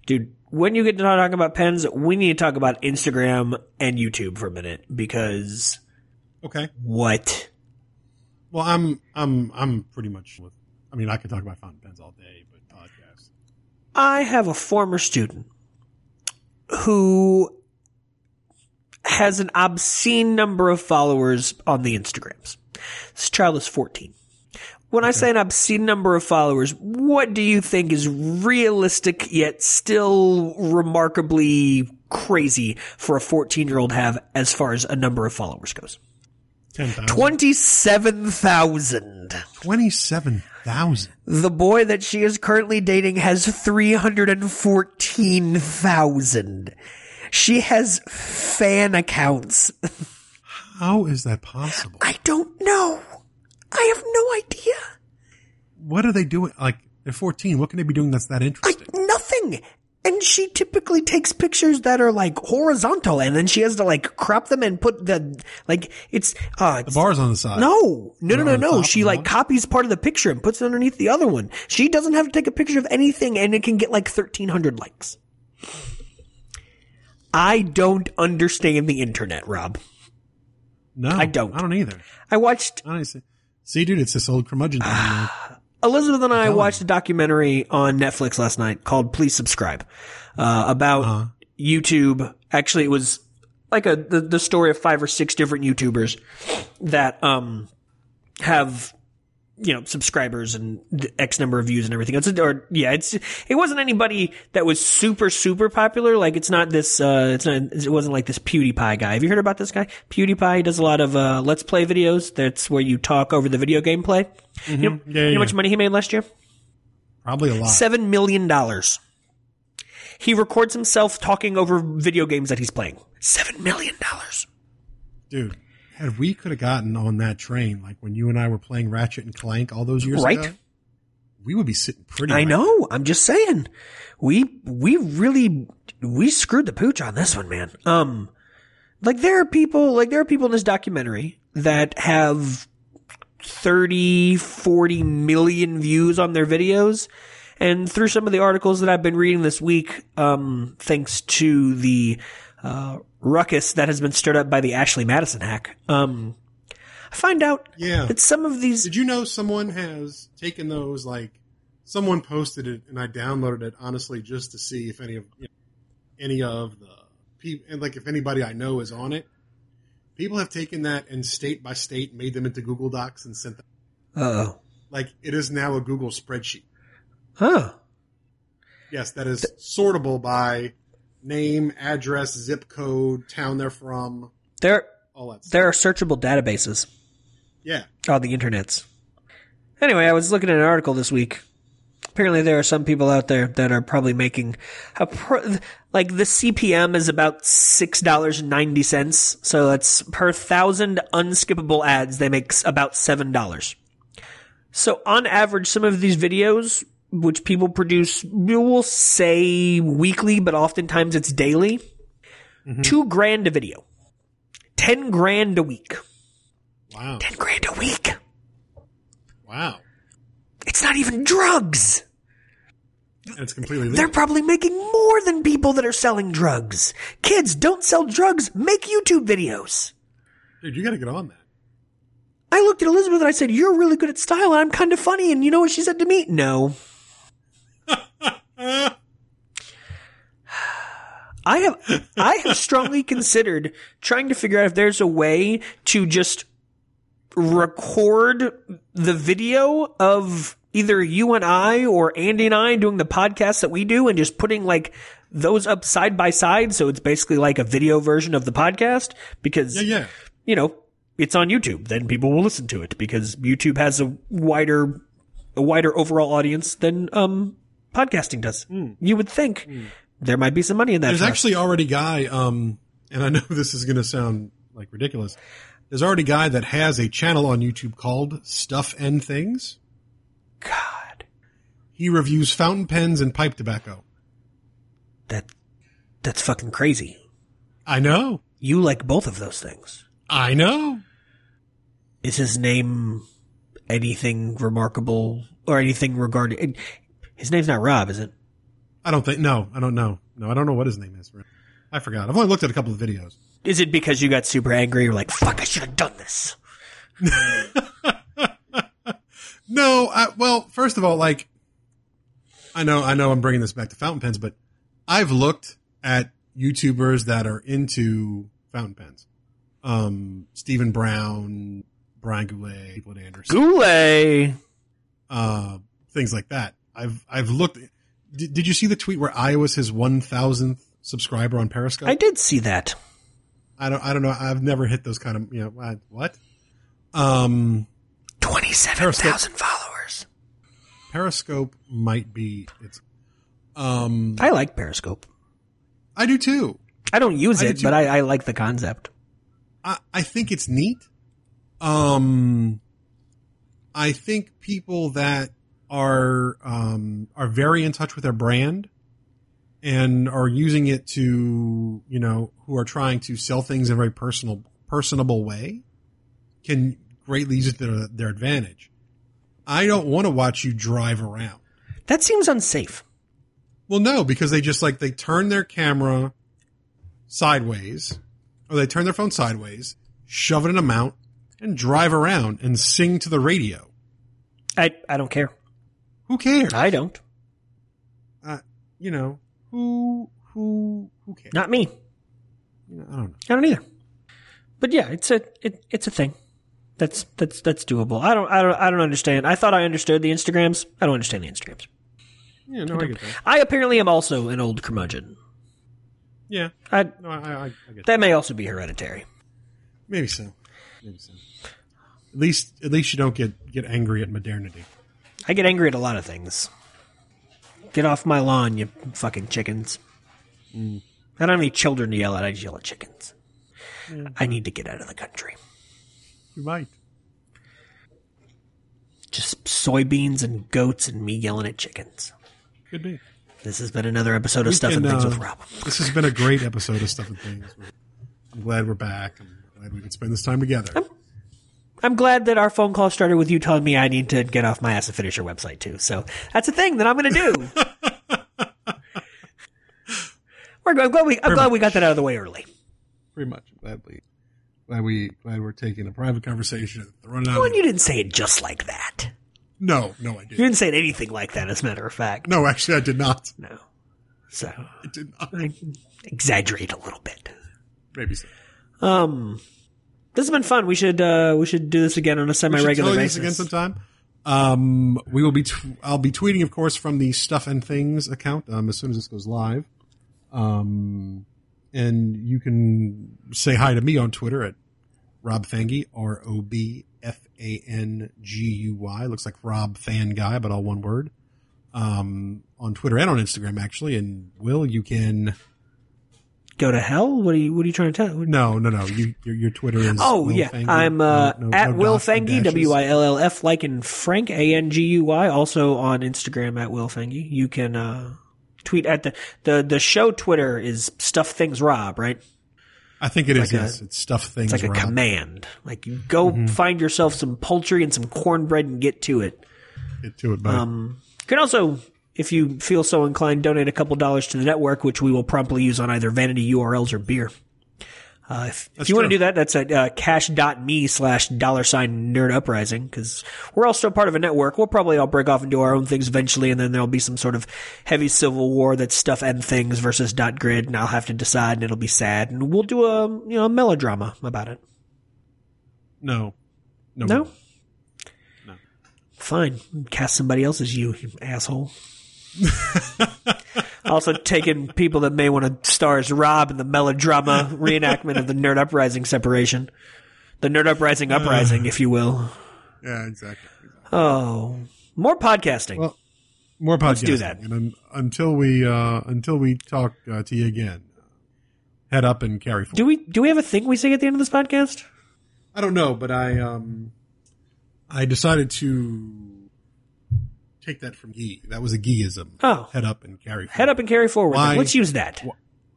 Dude, when you get to talk about pens, we need to talk about Instagram and YouTube for a minute because Okay. what? Well, I'm I'm I'm pretty much with. I mean, I could talk about fountain pens all day, but podcasts. I have a former student who has an obscene number of followers on the Instagrams. This child is 14. When I say an obscene number of followers, what do you think is realistic yet still remarkably crazy for a 14 year old have as far as a number of followers goes? 27,000. Twenty-seven thousand. The boy that she is currently dating has 314,000. She has fan accounts. How is that possible? I don't know. I have no idea. What are they doing? Like they're fourteen. What can they be doing that's that I, interesting? nothing. And she typically takes pictures that are like horizontal and then she has to like crop them and put the, like, it's, uh, the bars on the side. no, no, no, no, no. She like one? copies part of the picture and puts it underneath the other one. She doesn't have to take a picture of anything and it can get like 1300 likes. I don't understand the internet, Rob. no, I don't. I don't either. I watched I don't see. Dude, it's this old curmudgeon thing. man. Elizabeth and I watched a documentary on Netflix last night called Please Subscribe, uh, about Uh-huh. YouTube. Actually, it was like a, the, the story of five or six different YouTubers that, um, have, you know, subscribers and X number of views and everything. It's, or, yeah, it's, it wasn't anybody that was super, super popular. Like, it's not this, uh, it's not, it wasn't like this PewDiePie guy. Have you heard about this guy? PewDiePie does a lot of, uh, Let's Play videos. That's where you talk over the video gameplay. You know, Yeah, you know yeah. how much money he made last year? Probably a lot. Seven million dollars. He records himself talking over video games that he's playing. Seven million dollars. Dude, had we could have gotten on that train, like when you and I were playing Ratchet and Clank all those years Right. ago, we would be sitting pretty. I right know. I'm just saying. We we really we screwed the pooch on this one, man. Um, like there are people like there are people in this documentary that have 30, 40 million views on their videos. And through some of the articles that I've been reading this week, um, thanks to the, uh, ruckus that has been stirred up by the Ashley Madison hack, um, I find out Yeah. that some of these, Did you know someone has taken those like someone posted it and I downloaded it honestly just to see if any of you know, any of the people and like if anybody I know is on it. People have taken that and state by state made them into Google Docs and sent them. oh, Like it is now a Google spreadsheet. huh. Yes, that is sortable by name, address, zip code, town they're from, There, all that stuff. there are searchable databases. Yeah. on the internets. Anyway, I was looking at an article this week. Apparently, there are some people out there that are probably making a pro- like the CPM is about six dollars and ninety cents. So that's per thousand unskippable ads, they make about seven dollars. So on average, some of these videos, which people produce, we'll say weekly, but oftentimes it's daily. Mm-hmm. Two grand a video, ten grand a week, Wow. ten grand a week. Wow. It's not even drugs. And it's completely They're probably making more than people that are selling drugs. Kids, don't sell drugs. Make YouTube videos. Dude, you got to get on that. I looked at Elizabeth and I said, You're really good at style and I'm kind of funny. And you know what she said to me? No. I have, I have strongly considered trying to figure out if there's a way to just record the video of either you and I or Andy and I doing the podcast that we do and just putting like those up side by side. So it's basically like a video version of the podcast because, Yeah, yeah. you know, it's on YouTube. Then people will listen to it because YouTube has a wider, a wider overall audience than, um, podcasting does. You would think there might be some money in that. There's us. actually already a guy, um, and I know this is going to sound like ridiculous. There's already a guy that has a channel on YouTube called Stuff and Things. God. he reviews fountain pens and pipe tobacco. That that's fucking crazy. I know. You like both of those things. I know. Is his name anything remarkable or anything regarding? His name's not Rob, is it? I don't think. No, I don't know. No, I don't know what his name is. I forgot. I've only looked at a couple of videos. Is it because you got super angry? You're like, "Fuck! I should have done this." no, I, well, first of all, like, I know, I know, I'm bringing this back to fountain pens, but I've looked at YouTubers that are into fountain pens. Um, Stephen Brown, Brian Goulet, Wood Anderson, Goulet, uh, things like that. I've I've looked. Did, did you see the tweet where I was his one thousandth subscriber on Periscope? I did see that. I don't. I don't know. I've never hit those kind of. You know what? Um, twenty-seven thousand followers. Periscope might be. It's. Um, I like Periscope. I do too. I don't use I it, but I, I like the concept. I, I think it's neat. Um, I think people that are um, are very in touch with their brand and are using it to you know who are trying to sell things in a very personal personable way can greatly use it to their, their advantage. I don't want to watch you drive around. That seems unsafe. Well, no, because they just like they turn their camera sideways, or they turn their phone sideways, shove it in a mount, and drive around and sing to the radio. I I don't care. Who cares? I don't. Uh, you know who who who cares? Not me. You know, I don't know. I don't either. But yeah, it's a it, it's a thing. That's that's that's doable. I don't I don't I don't understand. I thought I understood the Instagrams. I don't understand the Instagrams. Yeah, no, I, I get that. I apparently am also an old curmudgeon. Yeah, I, no, I, I, that. That may also be hereditary. Maybe so. Maybe so. At least, at least you don't get get angry at modernity. I get angry at a lot of things. Get off my lawn, you fucking chickens. Mm. I don't have any children to yell at. I just yell at chickens. Mm. I need to get out of the country. You might. Just soybeans and goats and me yelling at chickens. Could be. This has been another episode of we Stuff can, and Things uh, with Rob. This has been a great episode of Stuff and Things. I'm glad we're back. I'm glad we can spend this time together. I'm, I'm glad that our phone call started with you telling me I need to get off my ass and finish your website too. So that's a thing that I'm going to do. we're I'm glad we I'm glad we got that out of the way early. Pretty much. I'm glad we glad we glad we're taking a private conversation. Out. Well, you didn't say it just like that. No, no, I didn't. You didn't say it anything like that, as a matter of fact. No, actually, I did not. No. So. I did not. I exaggerate a little bit. Maybe so. Um, this has been fun. We should, uh, we should do this again on a semi-regular we basis. again sometime. Um, we will be, t- I'll be tweeting, of course, from the Stuff and Things account, um, as soon as this goes live. Um, and you can say hi to me on Twitter at Rob Fanguy, R O B F A N G U Y. Looks like Rob Fan Guy, but all one word. Um, on Twitter and on Instagram, actually. And Will, you can go to hell. What are you? What are you trying to tell? No, no, no. You, your, your Twitter is. Oh Will yeah, Fanguy. I'm uh, no, no, at no Will Fanguy, W I L L F, like in Frank A N G U Y. Also on Instagram at Will Fanguy. You can uh, tweet at the the the show Twitter is Stuff Things Rob, right? I think it is. Like yes, a, it's stuff things. It's like a command. Like you go mm-hmm. find yourself some poultry and some cornbread and get to it. Get to it, buddy. Um, you can also, if you feel so inclined, donate a couple dollars to the network, which we will promptly use on either vanity URLs or beer. Uh, if, if, you want to do that, that's at uh, cash.me slash dollar sign nerd uprising because we're all still part of a network. We'll probably all break off and do our own things eventually, and then there'll be some sort of heavy civil war that's stuff and things versus dot grid, and I'll have to decide, and it'll be sad, and we'll do a you know a melodrama about it. No, no, no, no. Fine, cast somebody else as you, you asshole. also taking people that may want to star as Rob in the melodrama reenactment of the Nerd Uprising separation. The Nerd Uprising uprising, uh, if you will. Yeah, exactly. Oh, more podcasting. Well, more podcasting. Let's do that. And un- until we uh, until we talk uh, to you again, head up and carry forward. Do we do we have a thing we say at the end of this podcast? I don't know, but I um I decided to take that from Gee. That was a Geeism. Oh. head up and carry. Forward. Head up and carry forward. Why- Let's use that.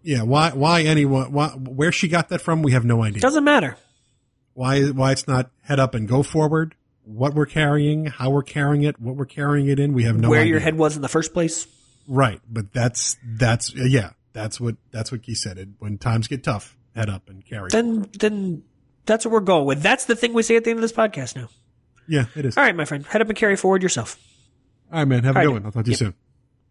Yeah. Why? Why anyone? Why, where she got that from? We have no idea. Doesn't matter. Why? Why it's not head up and go forward? What we're carrying, how we're carrying it, what we're carrying it in. We have no Where idea. your head was in the first place. Right, but that's that's yeah, that's what that's what Gee said. It, when times get tough, head up and carry. Then, then that's what we're going with. That's the thing we say at the end of this podcast now. yeah, it is. All right, my friend. Head up and carry forward yourself. All right, man. Have a good right. one. I'll talk to you Yep. soon.